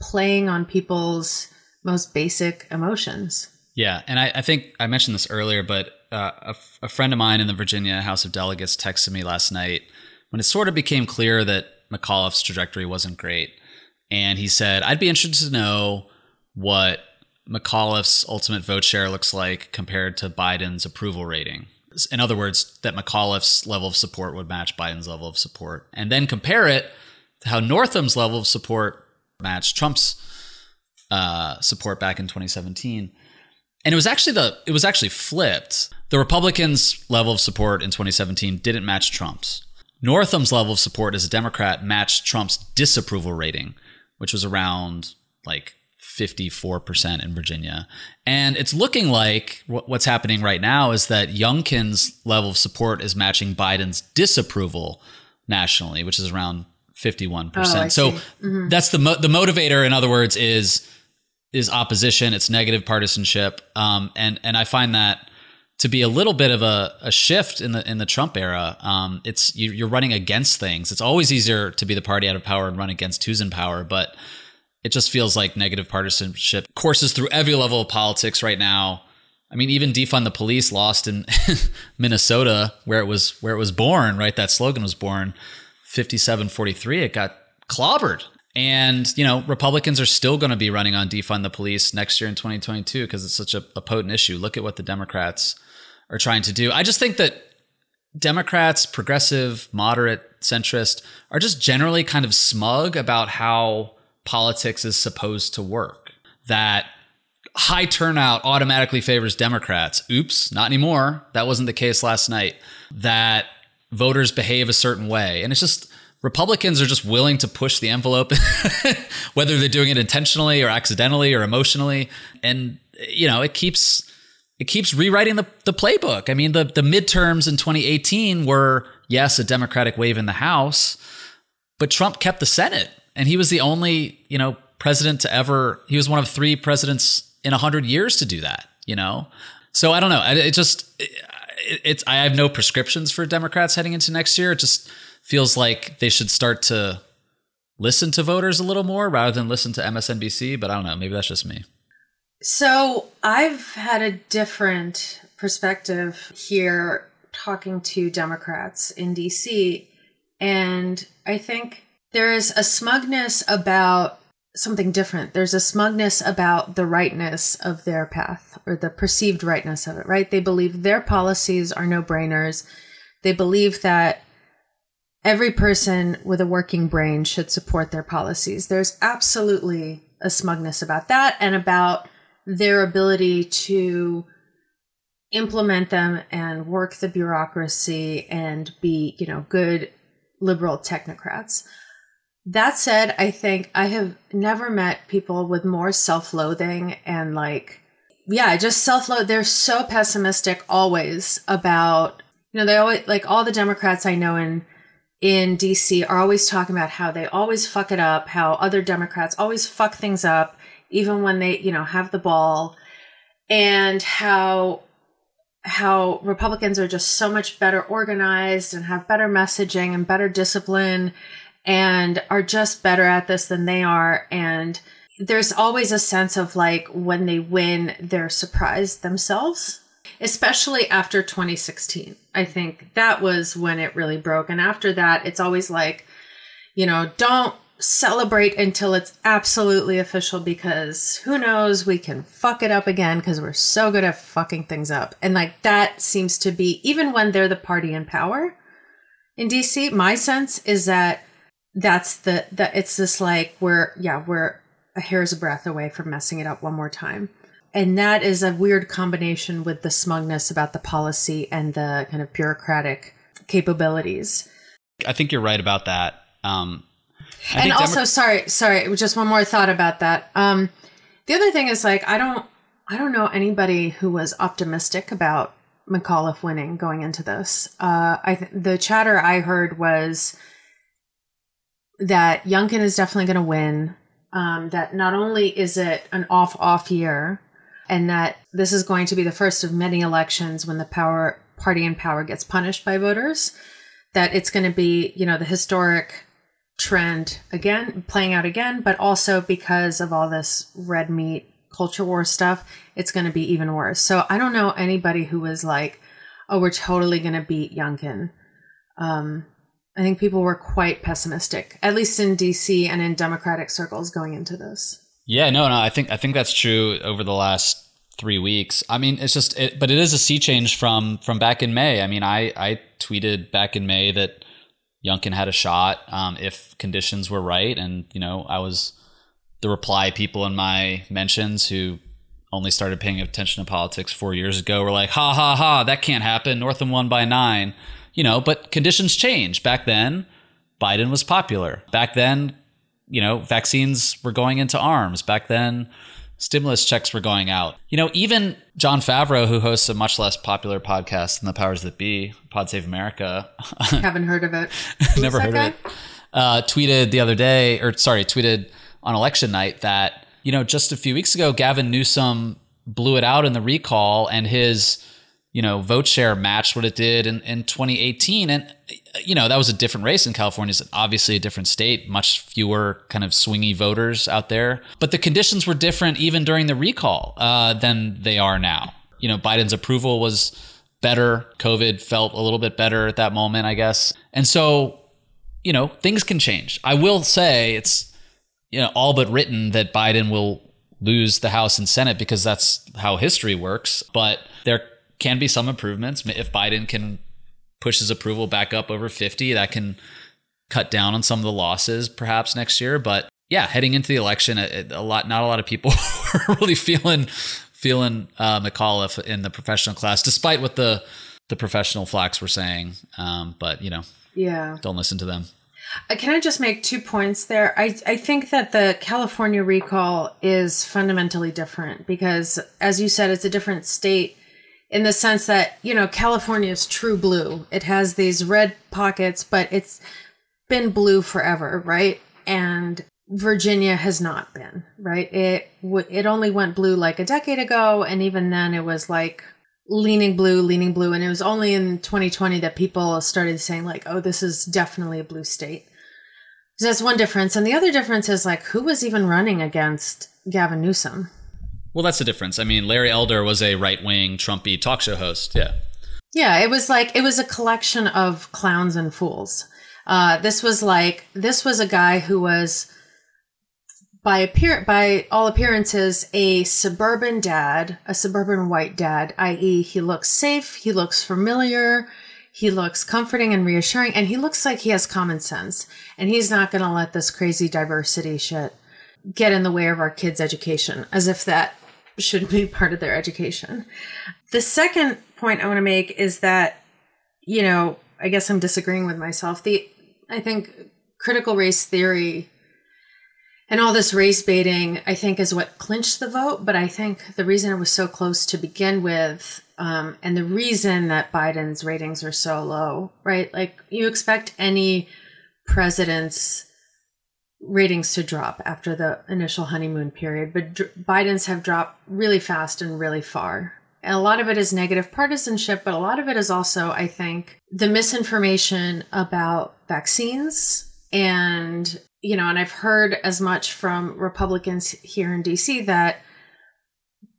playing on people's most basic emotions. Yeah, and I, I think I mentioned this earlier, but uh, a, a friend of mine in the Virginia House of Delegates texted me last night when it sort of became clear that McAuliffe's trajectory wasn't great, and he said, "I'd be interested to know what McAuliffe's ultimate vote share looks like compared to Biden's approval rating." In other words, that McAuliffe's level of support would match Biden's level of support, and then compare it to how Northam's level of support matched Trump's uh, support back in 2017. And it was actually the it was actually flipped. The Republicans' level of support in 2017 didn't match Trump's. Northam's level of support as a Democrat matched Trump's disapproval rating, which was around like 54% in Virginia. And it's looking like what's happening right now is that Youngkin's level of support is matching Biden's disapproval nationally, which is around 51%. Oh, so mm-hmm. that's the mo- the motivator in other words is is opposition, it's negative partisanship. Um, and and I find that to be a little bit of a, a shift in the in the Trump era. Um, it's you, are running against things. It's always easier to be the party out of power and run against who's in power, but it just feels like negative partisanship courses through every level of politics right now. I mean, even defund the police lost in Minnesota, where it was where it was born. Right, that slogan was born. Fifty-seven forty-three. It got clobbered, and you know, Republicans are still going to be running on defund the police next year in 2022 because it's such a, a potent issue. Look at what the Democrats are trying to do. I just think that Democrats, progressive, moderate, centrist, are just generally kind of smug about how politics is supposed to work. That high turnout automatically favors Democrats. Oops, not anymore. That wasn't the case last night. That voters behave a certain way. And it's just Republicans are just willing to push the envelope, whether they're doing it intentionally or accidentally or emotionally. And, you know, it keeps it keeps rewriting the, the playbook. I mean, the, the midterms in 2018 were, yes, a Democratic wave in the House, but Trump kept the Senate. And he was the only, you know, president to ever, he was one of three presidents in 100 years to do that, you know? So I don't know. It just, it, it's, I have no prescriptions for Democrats heading into next year. It just feels like they should start to listen to voters a little more rather than listen to MSNBC. But I don't know. Maybe that's just me. So I've had a different perspective here talking to Democrats in DC. And I think there is a smugness about something different. There's a smugness about the rightness of their path or the perceived rightness of it, right? They believe their policies are no brainers. They believe that every person with a working brain should support their policies. There's absolutely a smugness about that and about their ability to implement them and work the bureaucracy and be, you know, good liberal technocrats. That said, I think I have never met people with more self loathing and like, yeah, just self loathe. They're so pessimistic always about, you know, they always, like all the Democrats I know in, in DC are always talking about how they always fuck it up, how other Democrats always fuck things up even when they, you know, have the ball and how how Republicans are just so much better organized and have better messaging and better discipline and are just better at this than they are. And there's always a sense of like when they win they're surprised themselves especially after 2016 i think that was when it really broke. And after that it's always like you know don't celebrate until it's absolutely official because who knows, we can fuck it up again because we're so good at fucking things up. And like that seems to be, even when they're the party in power in DC, my sense is that that's the, that it's this like, we're, yeah, we're a hair's breadth away from messing it up one more time. And that is a weird combination with the smugness about the policy and the kind of bureaucratic capabilities. I think you're right about that. Um, I and also, Demo- sorry, sorry, just one more thought about that. Um, the other thing is like I don't, I don't know anybody who was optimistic about McAuliffe winning going into this. Uh, I th- the chatter I heard was that Youngkin is definitely going to win. Um, that not only is it an off-off year, and that this is going to be the first of many elections when the power party in power gets punished by voters. That it's going to be, you know, the historic trend again, playing out again, but also because of all this red meat culture war stuff, it's going to be even worse. So I don't know anybody who was like, "Oh, we're totally going to beat Youngkin." Um, I think people were quite pessimistic, at least in DC and in Democratic circles going into this. Yeah, no, no, I think I think that's true over the last three weeks. I mean, it's just, it, but it is a sea change from from back in May. I mean, I I tweeted back in May that Youngkin had a shot um, if conditions were right, and you know, I was the reply people in my mentions who only started paying attention to politics four years ago were like, ha ha ha, that can't happen. Northam won by nine, you know, but conditions change. Back then, Biden was popular. Back then, you know, vaccines were going into arms. Back then, stimulus checks were going out. You know, even Jon Favreau, who hosts a much less popular podcast than the powers that be, Pod Save America. Haven't heard of it. Never heard guy? of it. Uh, tweeted the other day, or sorry, tweeted on election night that, you know, just a few weeks ago, Gavin Newsom blew it out in the recall and his, you know, vote share matched what it did in, in 2018. And, you know, that was a different race in California. It's obviously a different state, much fewer kind of swingy voters out there. But the conditions were different even during the recall uh, than they are now. You know, Biden's approval was better. COVID felt a little bit better at that moment, I guess. And so, you know, things can change. I will say it's, you know, all but written that Biden will lose the House and Senate because that's how history works. But there can be some improvements. If Biden can push his approval back up over 50, that can cut down on some of the losses perhaps next year. But yeah, heading into the election, a, a lot, not a lot of people are really feeling feeling uh, McAuliffe in the professional class, despite what the the professional flacks were saying. Um, but you know, yeah, don't listen to them. Uh, can I just make two points there? I, I think that the California recall is fundamentally different because, as you said, it's a different state in the sense that, you know, California is true blue. It has these red pockets, but it's been blue forever, right? And Virginia has not been, right? It it only went blue like a decade ago and even then it was like leaning blue, leaning blue and it was only in 2020 that people started saying like, "Oh, this is definitely a blue state." So that's one difference. And the other difference is like who was even running against Gavin Newsom? Well, that's the difference. I mean, Larry Elder was a right wing Trumpy talk show host. Yeah. Yeah, it was like it was a collection of clowns and fools. Uh, this was like this was a guy who was by appear by all appearances a suburban dad, a suburban white dad, i.e., he looks safe, he looks familiar, he looks comforting and reassuring, and he looks like he has common sense, and he's not going to let this crazy diversity shit get in the way of our kids' education, as if that should be part of their education. The second point I want to make is that, you know, I guess I'm disagreeing with myself. The I think critical race theory and all this race baiting, I think, is what clinched the vote. But I think the reason it was so close to begin with, um, and the reason that Biden's ratings are so low, right? Like you expect any president's ratings to drop after the initial honeymoon period, but Biden's have dropped really fast and really far. And a lot of it is negative partisanship, but a lot of it is also, I think, the misinformation about vaccines. And, you know, and I've heard as much from Republicans here in DC that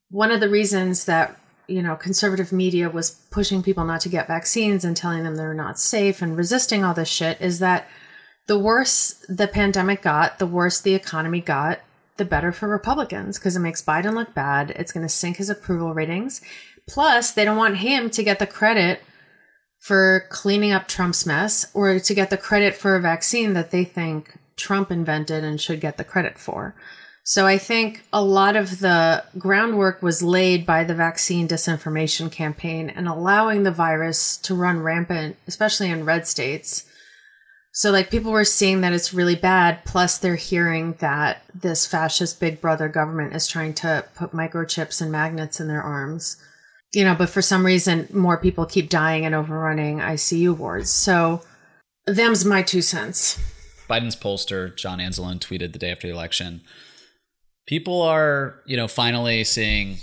one of the reasons that, you know, conservative media was pushing people not to get vaccines and telling them they're not safe and resisting all this shit is that the worse the pandemic got, the worse the economy got, the better for Republicans because it makes Biden look bad. It's going to sink his approval ratings. Plus, they don't want him to get the credit for cleaning up Trump's mess or to get the credit for a vaccine that they think Trump invented and should get the credit for. So I think a lot of the groundwork was laid by the vaccine disinformation campaign and allowing the virus to run rampant, especially in red states so like people were seeing that it's really bad, plus they're hearing that this fascist big brother government is trying to put microchips and magnets in their arms. You know, but for some reason more people keep dying and overrunning ICU wards. So them's my two cents. Biden's pollster, John Anzalone, tweeted the day after the election. People are, you know, finally seeing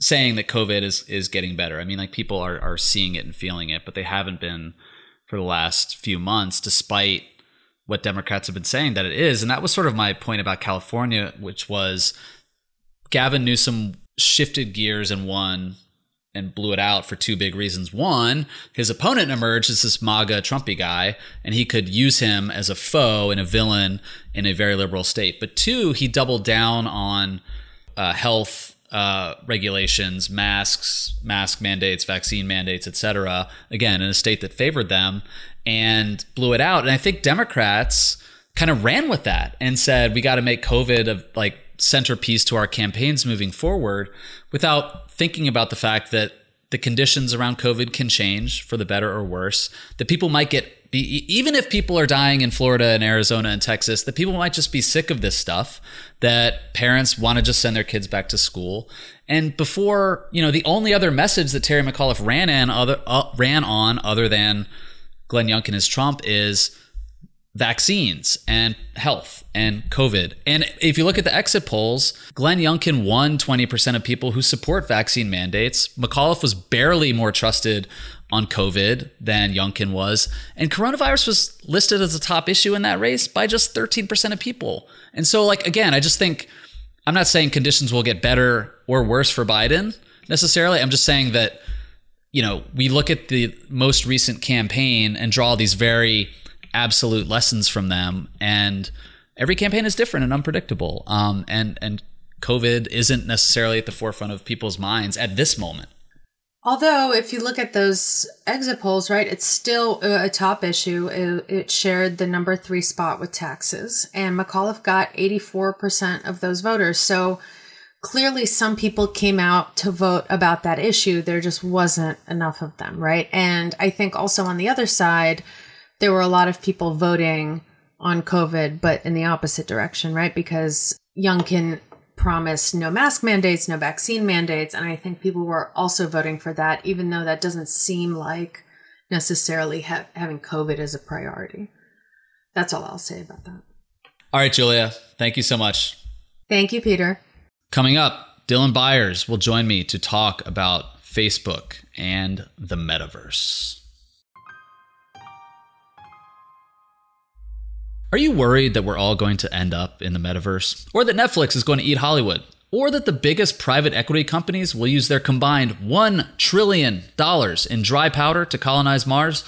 saying that COVID is is getting better. I mean, like people are are seeing it and feeling it, but they haven't been for the last few months, despite what Democrats have been saying that it is. And that was sort of my point about California, which was Gavin Newsom shifted gears and won and blew it out for two big reasons. One, his opponent emerged as this MAGA Trumpy guy, and he could use him as a foe and a villain in a very liberal state. But two, he doubled down on uh, health uh, regulations, masks, mask mandates, vaccine mandates, etc. Again, in a state that favored them, and blew it out. And I think Democrats kind of ran with that and said we got to make COVID a like centerpiece to our campaigns moving forward, without thinking about the fact that the conditions around COVID can change for the better or worse. That people might get be even if people are dying in Florida and Arizona and Texas, that people might just be sick of this stuff. That parents want to just send their kids back to school. And before, you know, the only other message that Terry McAuliffe ran on other uh, ran on other than Glenn Youngkin is Trump is vaccines and health and COVID. And if you look at the exit polls, Glenn Youngkin won 20% of people who support vaccine mandates. McAuliffe was barely more trusted on COVID than Youngkin was. And coronavirus was listed as a top issue in that race by just 13% of people. And so, like, again, I just think I'm not saying conditions will get better or worse for Biden necessarily. I'm just saying that, you know, we look at the most recent campaign and draw these very absolute lessons from them. And every campaign is different and unpredictable. Um, and and COVID isn't necessarily at the forefront of people's minds at this moment. Although, if you look at those exit polls, right, it's still a top issue. It, it, shared the number three spot with taxes, and McAuliffe got 84% of those voters. So clearly, some people came out to vote about that issue. There just wasn't enough of them, right? And I think also on the other side, there were a lot of people voting on COVID, but in the opposite direction, right? Because Youngkin promised no mask mandates, no vaccine mandates. And I think people were also voting for that, even though that doesn't seem like necessarily ha- having COVID as a priority. That's all I'll say about that. All right, Julia, thank you so much. Thank you, Peter. Coming up, Dylan Byers will join me to talk about Facebook and the metaverse. Are you worried that we're all going to end up in the metaverse? Or that Netflix is going to eat Hollywood? Or that the biggest private equity companies will use their combined $1 trillion in dry powder to colonize Mars?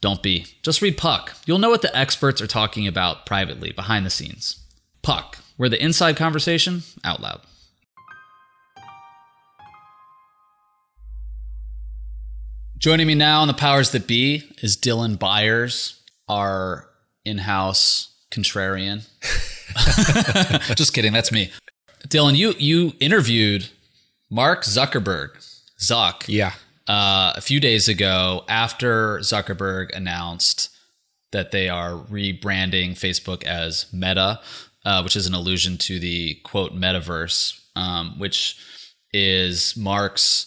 Don't be. Just read Puck. You'll know what the experts are talking about privately, behind the scenes. Puck, where the inside conversation out loud. Joining me now on the powers that be is Dylan Byers, our in-house contrarian. Just kidding, that's me. Dylan, you you interviewed Mark Zuckerberg, Zuck, yeah, uh, a few days ago after Zuckerberg announced that they are rebranding Facebook as Meta, uh, which is an allusion to the quote metaverse, um, which is Mark's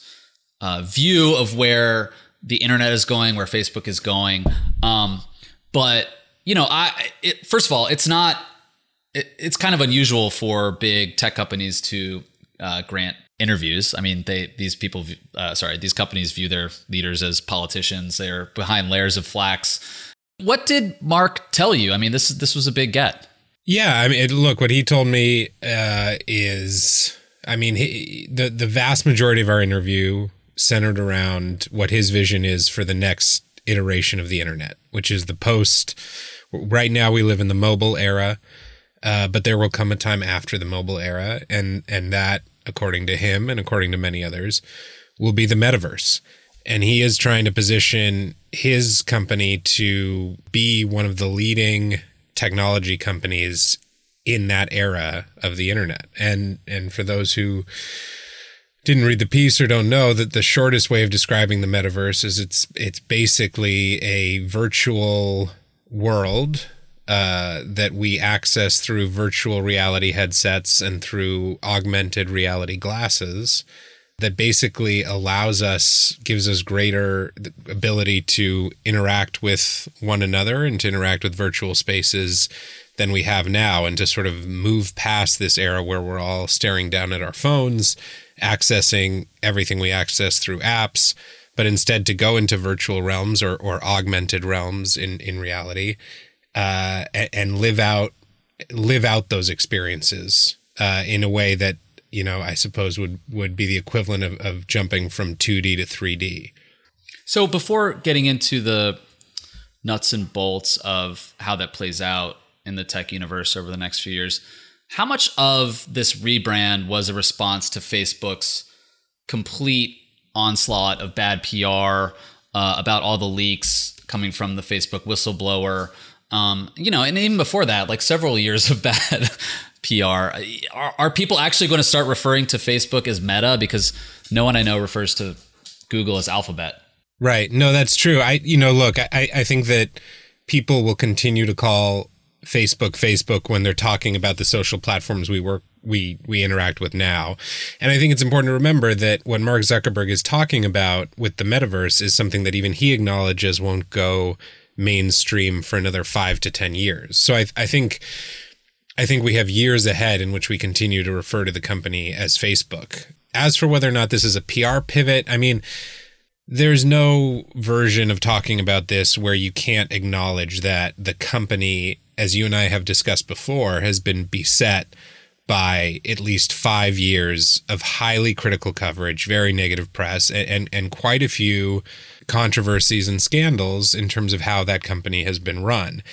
uh, view of where the internet is going, where Facebook is going. Um, but you know, I it, first of all, it's not. It, it's kind of unusual for big tech companies to uh, grant interviews. I mean, they these people, uh, sorry, these companies view their leaders as politicians. They're behind layers of flacks. What did Mark tell you? I mean, this this was a big get. Yeah, I mean, look, what he told me uh, is, I mean, he, the the vast majority of our interview centered around what his vision is for the next iteration of the internet, which is the post right now we live in the mobile era, uh, but there will come a time after the mobile era, and and that, according to him and according to many others, will be the metaverse. And he is trying to position his company to be one of the leading technology companies in that era of the internet. And and for those who didn't read the piece or don't know that the shortest way of describing the metaverse is it's it's basically a virtual world uh, that we access through virtual reality headsets and through augmented reality glasses that basically allows us, gives us greater ability to interact with one another and to interact with virtual spaces than we have now, and to sort of move past this era where we're all staring down at our phones, accessing everything we access through apps, but instead to go into virtual realms or, or augmented realms in, in reality uh, and, and live out live out those experiences uh, in a way that you know, I suppose would would be the equivalent of, of jumping from 2D to 3D. So before getting into the nuts and bolts of how that plays out in the tech universe over the next few years, how much of this rebrand was a response to Facebook's complete onslaught of bad PR uh, about all the leaks coming from the Facebook whistleblower? Um, you know, and even before that, like several years of bad PR. Are, are people actually going to start referring to Facebook as Meta? Because no one I know refers to Google as Alphabet. Right. No, that's true. I, you know, look, I, I think that people will continue to call Facebook Facebook when they're talking about the social platforms we work we we interact with now. And I think it's important to remember that what Mark Zuckerberg is talking about with the metaverse is something that even he acknowledges won't go mainstream for another 5 to 10 years. So I I think I think we have years ahead in which we continue to refer to the company as Facebook. As for whether or not this is a PR pivot, I mean, there's no version of talking about this where you can't acknowledge that the company, as you and I have discussed before, has been beset by at least five years of highly critical coverage, very negative press, and, and, and quite a few controversies and scandals in terms of how that company has been run.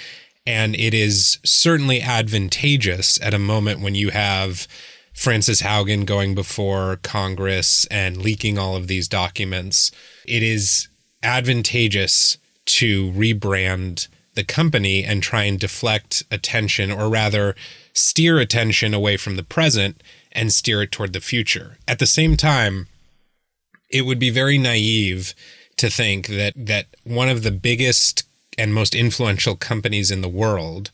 And it is certainly advantageous at a moment when you have Frances Haugen going before Congress and leaking all of these documents. It is advantageous to rebrand the company and try and deflect attention, or rather, steer attention away from the present and steer it toward the future. At the same time, it would be very naive to think that that one of the biggest and most influential companies in the world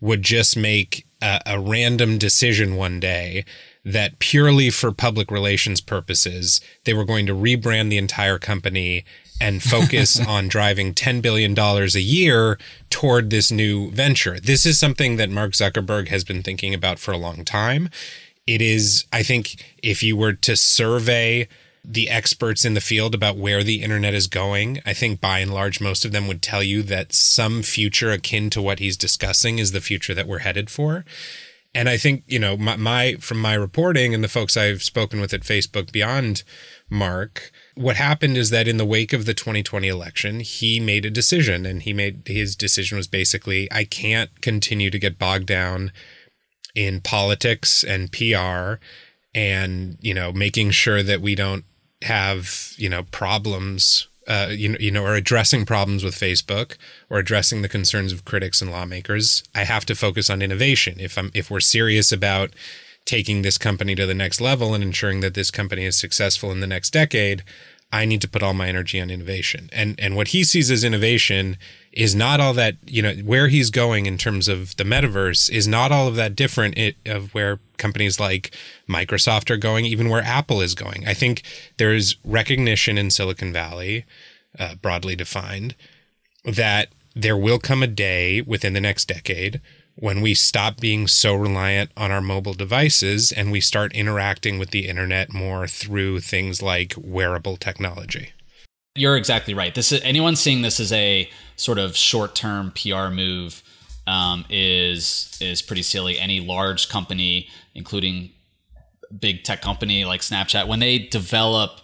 would just make a, a, random decision one day that purely for public relations purposes, they were going to rebrand the entire company and focus on driving $10 billion a year toward this new venture. This is something that Mark Zuckerberg has been thinking about for a long time. It is, I think, if you were to survey the experts in the field about where the internet is going, I think by and large, most of them would tell you that some future akin to what he's discussing is the future that we're headed for. And I think, you know, my, my from my reporting and the folks I've spoken with at Facebook beyond Mark, what happened is that in the wake of the 2020 election, he made a decision and he made his decision was basically I can't continue to get bogged down in politics and PR and, you know, making sure that we don't have you know problems uh, you know, you know, or addressing problems with Facebook or addressing the concerns of critics and lawmakers. I have to focus on innovation. If I'm if we're serious about taking this company to the next level and ensuring that this company is successful in the next decade, I need to put all my energy on innovation. And and what he sees as innovation is not all that, you know, where he's going in terms of the metaverse is not all of that different it, of where companies like Microsoft are going, even where Apple is going. I think there is recognition in Silicon Valley, uh, broadly defined, that there will come a day within the next decade when we stop being so reliant on our mobile devices and we start interacting with the internet more through things like wearable technology. You're exactly right. This is anyone seeing this as a sort of short-term PR move um, is is pretty silly. Any large company, including big tech company like Snapchat, when they develop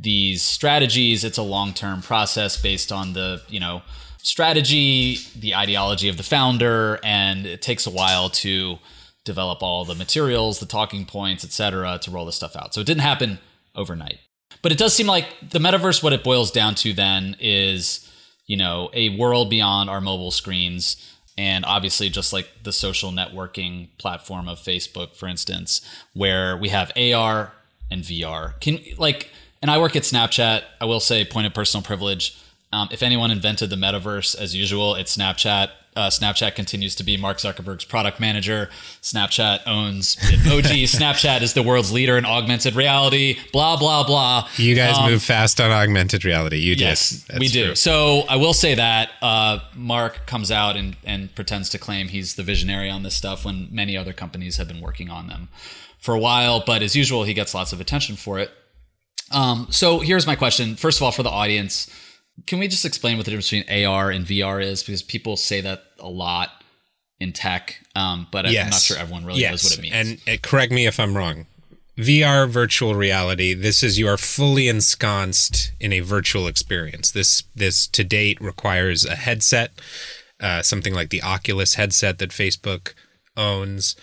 these strategies, it's a long-term process based on the you know strategy, the ideology of the founder, and it takes a while to develop all the materials, the talking points, etc., to roll this stuff out. So it didn't happen overnight. But it does seem like the metaverse, what it boils down to then is, you know, a world beyond our mobile screens. And obviously, just like the social networking platform of Facebook, for instance, where we have AR and VR. Can like, and I work at Snapchat. I will say, point of personal privilege um, if anyone invented the metaverse, as usual, it's Snapchat. Uh, Snapchat continues to be Mark Zuckerberg's product manager. Snapchat owns Bitmoji. Snapchat is the world's leader in augmented reality. Blah blah blah. You guys um, move fast on augmented reality. You yes, we do. True. So I will say that uh, Mark comes out and and pretends to claim he's the visionary on this stuff when many other companies have been working on them for a while. But as usual, he gets lots of attention for it. Um, so here's my question. First of all, for the audience can we just explain what the difference between AR and VR is? Because people say that a lot in tech, um, but yes. I'm not sure everyone really yes. knows what it means. And uh, correct me if I'm wrong. VR virtual reality, this is you are fully ensconced in a virtual experience. This this to date requires a headset, uh, something like the Oculus headset that Facebook owns.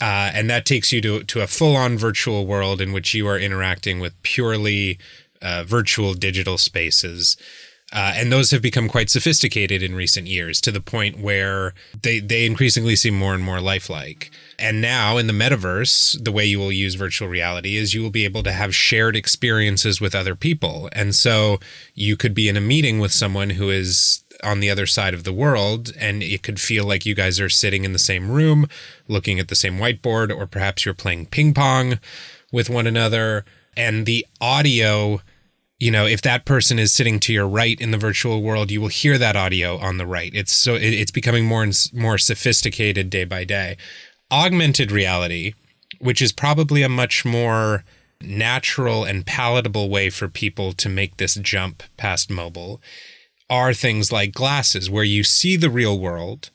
Uh, and that takes you to, to a full on virtual world in which you are interacting with purely uh, virtual digital spaces. Uh, and those have become quite sophisticated in recent years to the point where they, they increasingly seem more and more lifelike. And now in the metaverse, the way you will use virtual reality is you will be able to have shared experiences with other people. And so you could be in a meeting with someone who is on the other side of the world, and it could feel like you guys are sitting in the same room, looking at the same whiteboard, or perhaps you're playing ping pong with one another. And the audio you know if that person is sitting to your right in the virtual world you will hear that audio on the right. It's so it's becoming more and more sophisticated day by day. Augmented reality which is probably a much more natural and palatable way for people to make this jump past mobile are things like glasses where you see the real world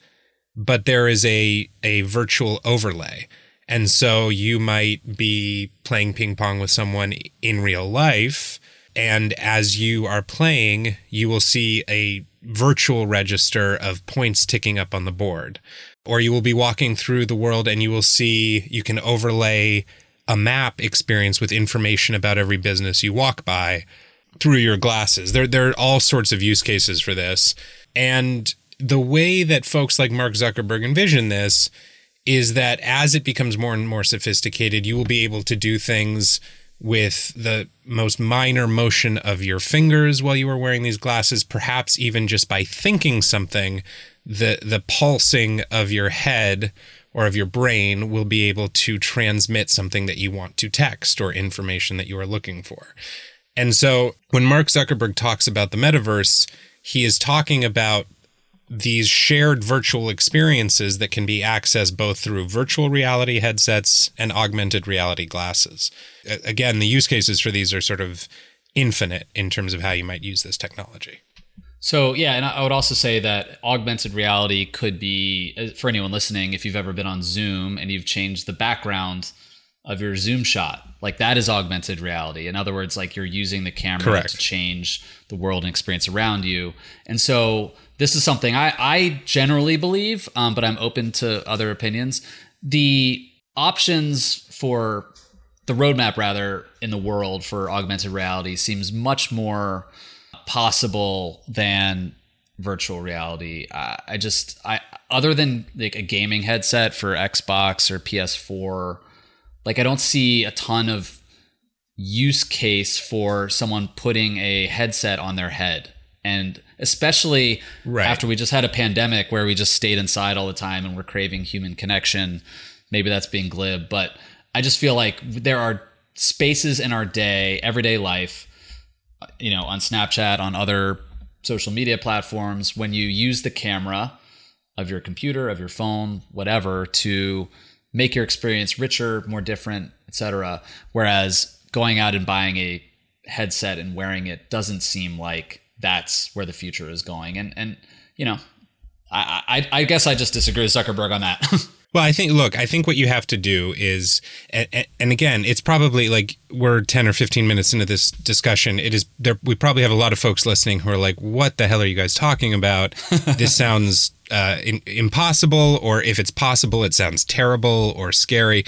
but there is a a virtual overlay. And so you might be playing ping pong with someone in real life and as you are playing, you will see a virtual register of points ticking up on the board. Or you will be walking through the world and you will see, you can overlay a map experience with information about every business you walk by through your glasses. There, there are all sorts of use cases for this. And the way that folks like Mark Zuckerberg envision this is that as it becomes more and more sophisticated, you will be able to do things with the most minor motion of your fingers while you were wearing these glasses, perhaps even just by thinking something, the the pulsing of your head or of your brain will be able to transmit something that you want to text or information that you are looking for. And so when Mark Zuckerberg talks about the metaverse, he is talking about these shared virtual experiences that can be accessed both through virtual reality headsets and augmented reality glasses. Again, the use cases for these are sort of infinite in terms of how you might use this technology. So, yeah, and I would also say that augmented reality could be, uh, for anyone listening, if you've ever been on Zoom and you've changed the background of your Zoom shot, like that is augmented reality. In other words, like you're using the camera Correct. to change the world and experience around you. And so, this is something I, I generally believe, um, but I'm open to other opinions. The options for the roadmap, rather, in the world for augmented reality seems much more possible than virtual reality. I, I just, I other than like a gaming headset for Xbox or PS4, like I don't see a ton of use case for someone putting a headset on their head and especially right. after we just had a pandemic where we just stayed inside all the time and we're craving human connection. Maybe that's being glib, but I just feel like there are spaces in our day, everyday life, you know, on Snapchat, on other social media platforms, when you use the camera of your computer, of your phone, whatever, to make your experience richer, more different, etc. Whereas going out and buying a headset and wearing it doesn't seem like that's where the future is going. And and you know, I I, I guess I just disagree with Zuckerberg on that. Well, I think, look, I think what you have to do is, and, and, again, it's probably like we're 10 or 15 minutes into this discussion. It is, there, we probably have a lot of folks listening who are like, what the hell are you guys talking about? this sounds uh, in, impossible, or if it's possible, it sounds terrible or scary.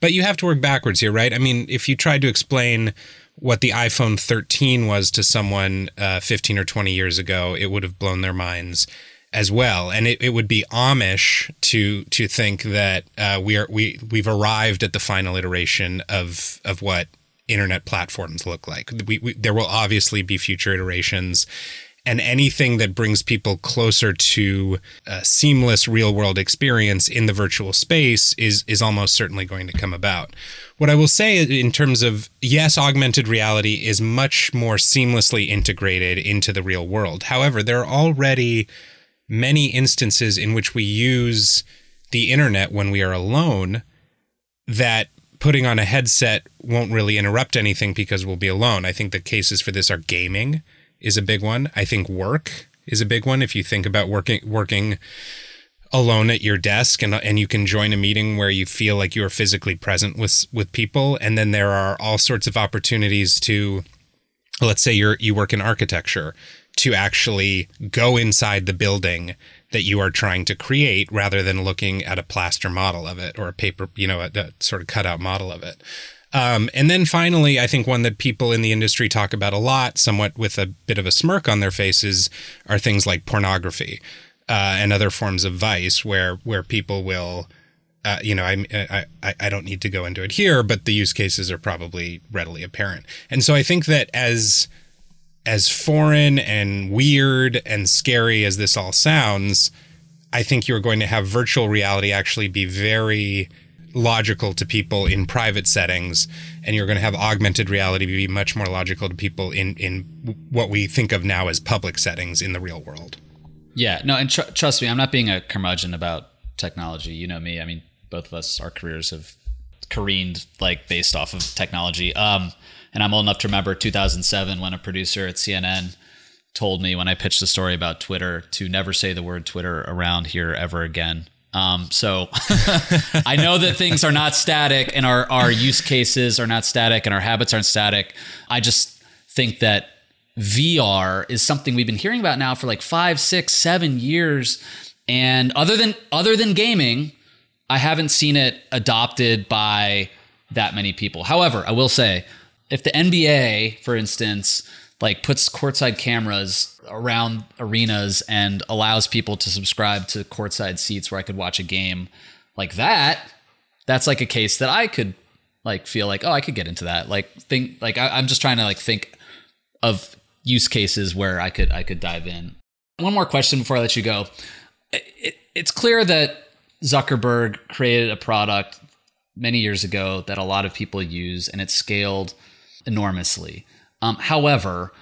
But you have to work backwards here, right? I mean, if you tried to explain what the iPhone 13 was to someone uh, 15 or 20 years ago, it would have blown their minds as well. And it, it would be Amish to to think that uh, we are we we've arrived at the final iteration of of what internet platforms look like. We, we, there will obviously be future iterations, and anything that brings people closer to a seamless real world experience in the virtual space is is almost certainly going to come about. What I will say in terms of yes, augmented reality is much more seamlessly integrated into the real world. However, there are already many instances in which we use the internet when we are alone that putting on a headset won't really interrupt anything because we'll be alone. I think the cases for this are gaming is a big one. I think work is a big one. If you think about working working alone at your desk and and you can join a meeting where you feel like you are physically present with with people. And then there are all sorts of opportunities to let's say you're you work in architecture to actually go inside the building that you are trying to create rather than looking at a plaster model of it or a paper you know a, a sort of cutout model of it um, and then finally, I think one that people in the industry talk about a lot, somewhat with a bit of a smirk on their faces, are things like pornography uh, and other forms of vice, where where people will, uh, you know, I, I I don't need to go into it here, but the use cases are probably readily apparent. And so I think that as as foreign and weird and scary as this all sounds, I think you're going to have virtual reality actually be very logical to people in private settings and you're going to have augmented reality be much more logical to people in in what we think of now as public settings in the real world. Yeah, no, and tr- trust me, I'm not being a curmudgeon about technology. You know me. I mean, both of us, our careers have careened like based off of technology. Um, and I'm old enough to remember 2007 when a producer at CNN told me when I pitched the story about Twitter to never say the word Twitter around here ever again. Um, so I know that things are not static and our, our use cases are not static and our habits aren't static. I just think that VR is something we've been hearing about now for like five, six, seven years. And other than other than gaming, I haven't seen it adopted by that many people. However, I will say, if the NBA, for instance, like puts courtside cameras around arenas and allows people to subscribe to courtside seats where I could watch a game like that, that's like a case that I could like feel like, oh, I could get into that. Like think like I, am just trying to like think of use cases where I could I could dive in. One more question before I let you go. It, it's clear that Zuckerberg created a product many years ago that a lot of people use, and it scaled enormously. Um, however,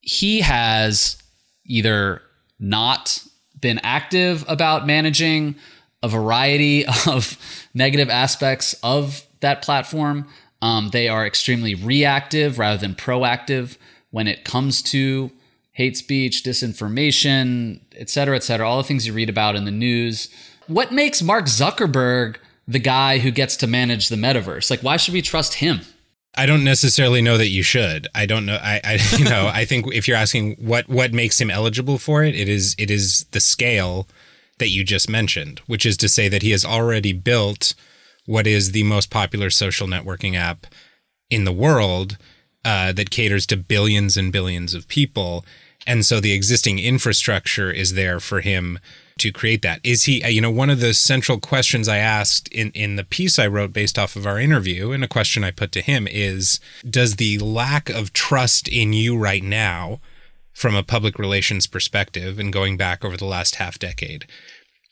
he has either not been active about managing a variety of negative aspects of that platform. Um, they are extremely reactive rather than proactive when it comes to hate speech, disinformation, et cetera, et cetera, all the things you read about in the news. What makes Mark Zuckerberg the guy who gets to manage the metaverse? Like, why should we trust him? I don't necessarily know that you should. I don't know. I, I you know, I think if you're asking what what makes him eligible for it, it is it is the scale that you just mentioned, which is to say that he has already built what is the most popular social networking app in the world uh, that caters to billions and billions of people. And so the existing infrastructure is there for him to create that. Is he, uh, you know, one of the central questions I asked in, in the piece I wrote based off of our interview, and a question I put to him is Does the lack of trust in you right now, from a public relations perspective, and going back over the last half decade,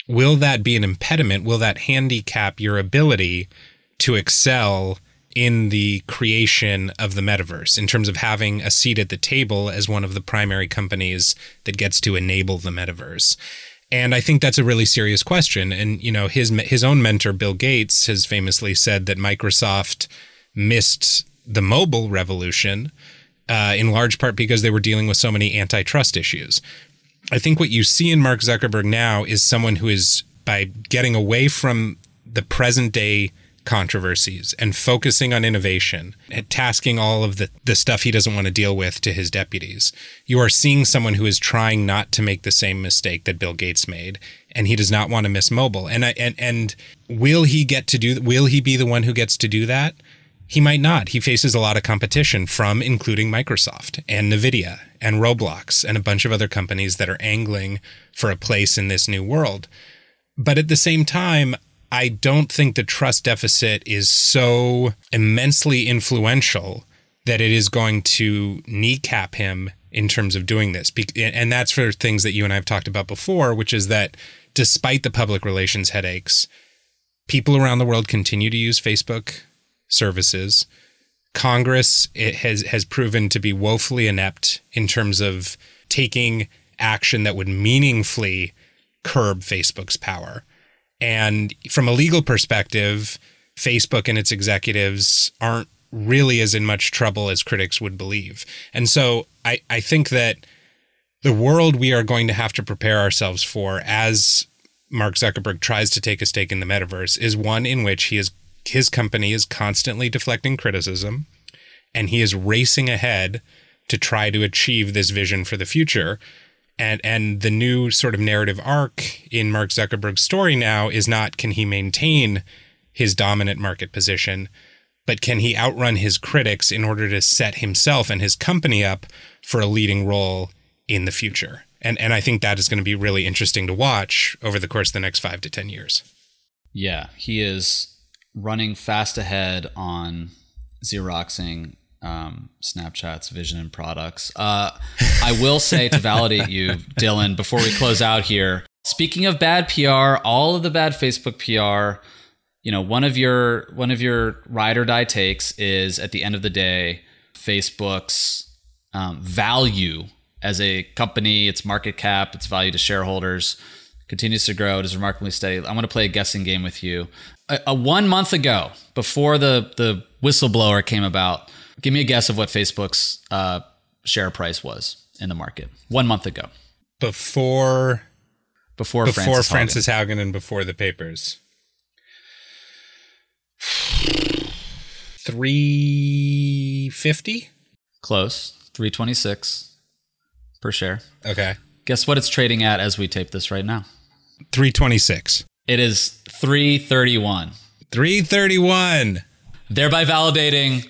will that be an impediment? Will that handicap your ability to excel in the creation of the metaverse in terms of having a seat at the table as one of the primary companies that gets to enable the metaverse. And I think that's a really serious question. And you know, his his own mentor Bill Gates has famously said that Microsoft missed the mobile revolution uh, in large part because they were dealing with so many antitrust issues. I think what you see in Mark Zuckerberg now is someone who is by getting away from the present day controversies and focusing on innovation and tasking all of the, the stuff he doesn't want to deal with to his deputies. You are seeing someone who is trying not to make the same mistake that Bill Gates made and he does not want to miss mobile. And I, and and will he get to do will he be the one who gets to do that? He might not. He faces a lot of competition from including Microsoft and Nvidia and Roblox and a bunch of other companies that are angling for a place in this new world. But at the same time, I don't think the trust deficit is so immensely influential that it is going to kneecap him in terms of doing this. And that's for things that you and I have talked about before, which is that despite the public relations headaches, people around the world continue to use Facebook services. Congress has has proven to be woefully inept in terms of taking action that would meaningfully curb Facebook's power. And from a legal perspective, Facebook and its executives aren't really as in much trouble as critics would believe. And so I, I think that the world we are going to have to prepare ourselves for as Mark Zuckerberg tries to take a stake in the metaverse is one in which he is his company is constantly deflecting criticism and he is racing ahead to try to achieve this vision for the future. And and the new sort of narrative arc in Mark Zuckerberg's story now is not can he maintain his dominant market position, but can he outrun his critics in order to set himself and his company up for a leading role in the future? And and I think that is going to be really interesting to watch over the course of the next 5 to 10 years. Yeah, he is running fast ahead on Xeroxing um, Snapchat's vision and products. Uh, I will say to validate you, Dylan, before we close out here. Speaking of bad PR, all of the bad Facebook PR, you know, one of your one of your ride or die takes is at the end of the day, Facebook's um, value as a company, its market cap, its value to shareholders continues to grow. It is remarkably steady. I'm going to play a guessing game with you. A, a one month ago, before the the whistleblower came about, Give me a guess of what Facebook's uh, share price was in the market one month ago. Before before before Frances, Frances Haugen. Haugen and before the papers. Three fifty. Close. Three twenty six per share. Okay. Guess what it's trading at as we tape this right now? Three twenty six. It is three thirty one. Three thirty one. Thereby validating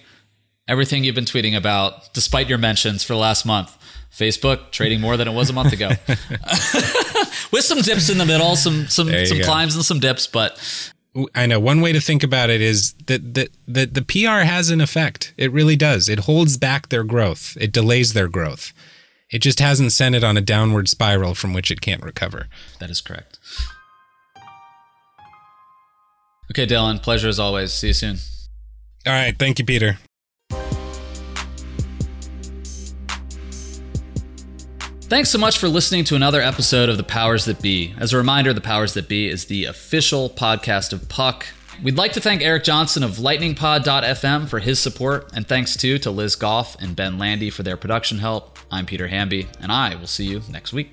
everything you've been tweeting about, despite your mentions for the last month. Facebook trading more than it was a month ago, with some dips in the middle, some some some go. climbs and some dips. But I know one way to think about it is that that that the PR has an effect. It really does. It holds back their growth. It delays their growth. It just hasn't sent it on a downward spiral from which it can't recover. That is correct. Okay, Dylan. Pleasure as always. See you soon. All right. Thank you, Peter. Thanks so much for listening to another episode of The Powers That Be. As a reminder, The Powers That Be is the official podcast of Puck. We'd like to thank Eric Johnson of lightningpod.fm for his support, and thanks too to Liz Goff and Ben Landy for their production help. I'm Peter Hamby, and I will see you next week.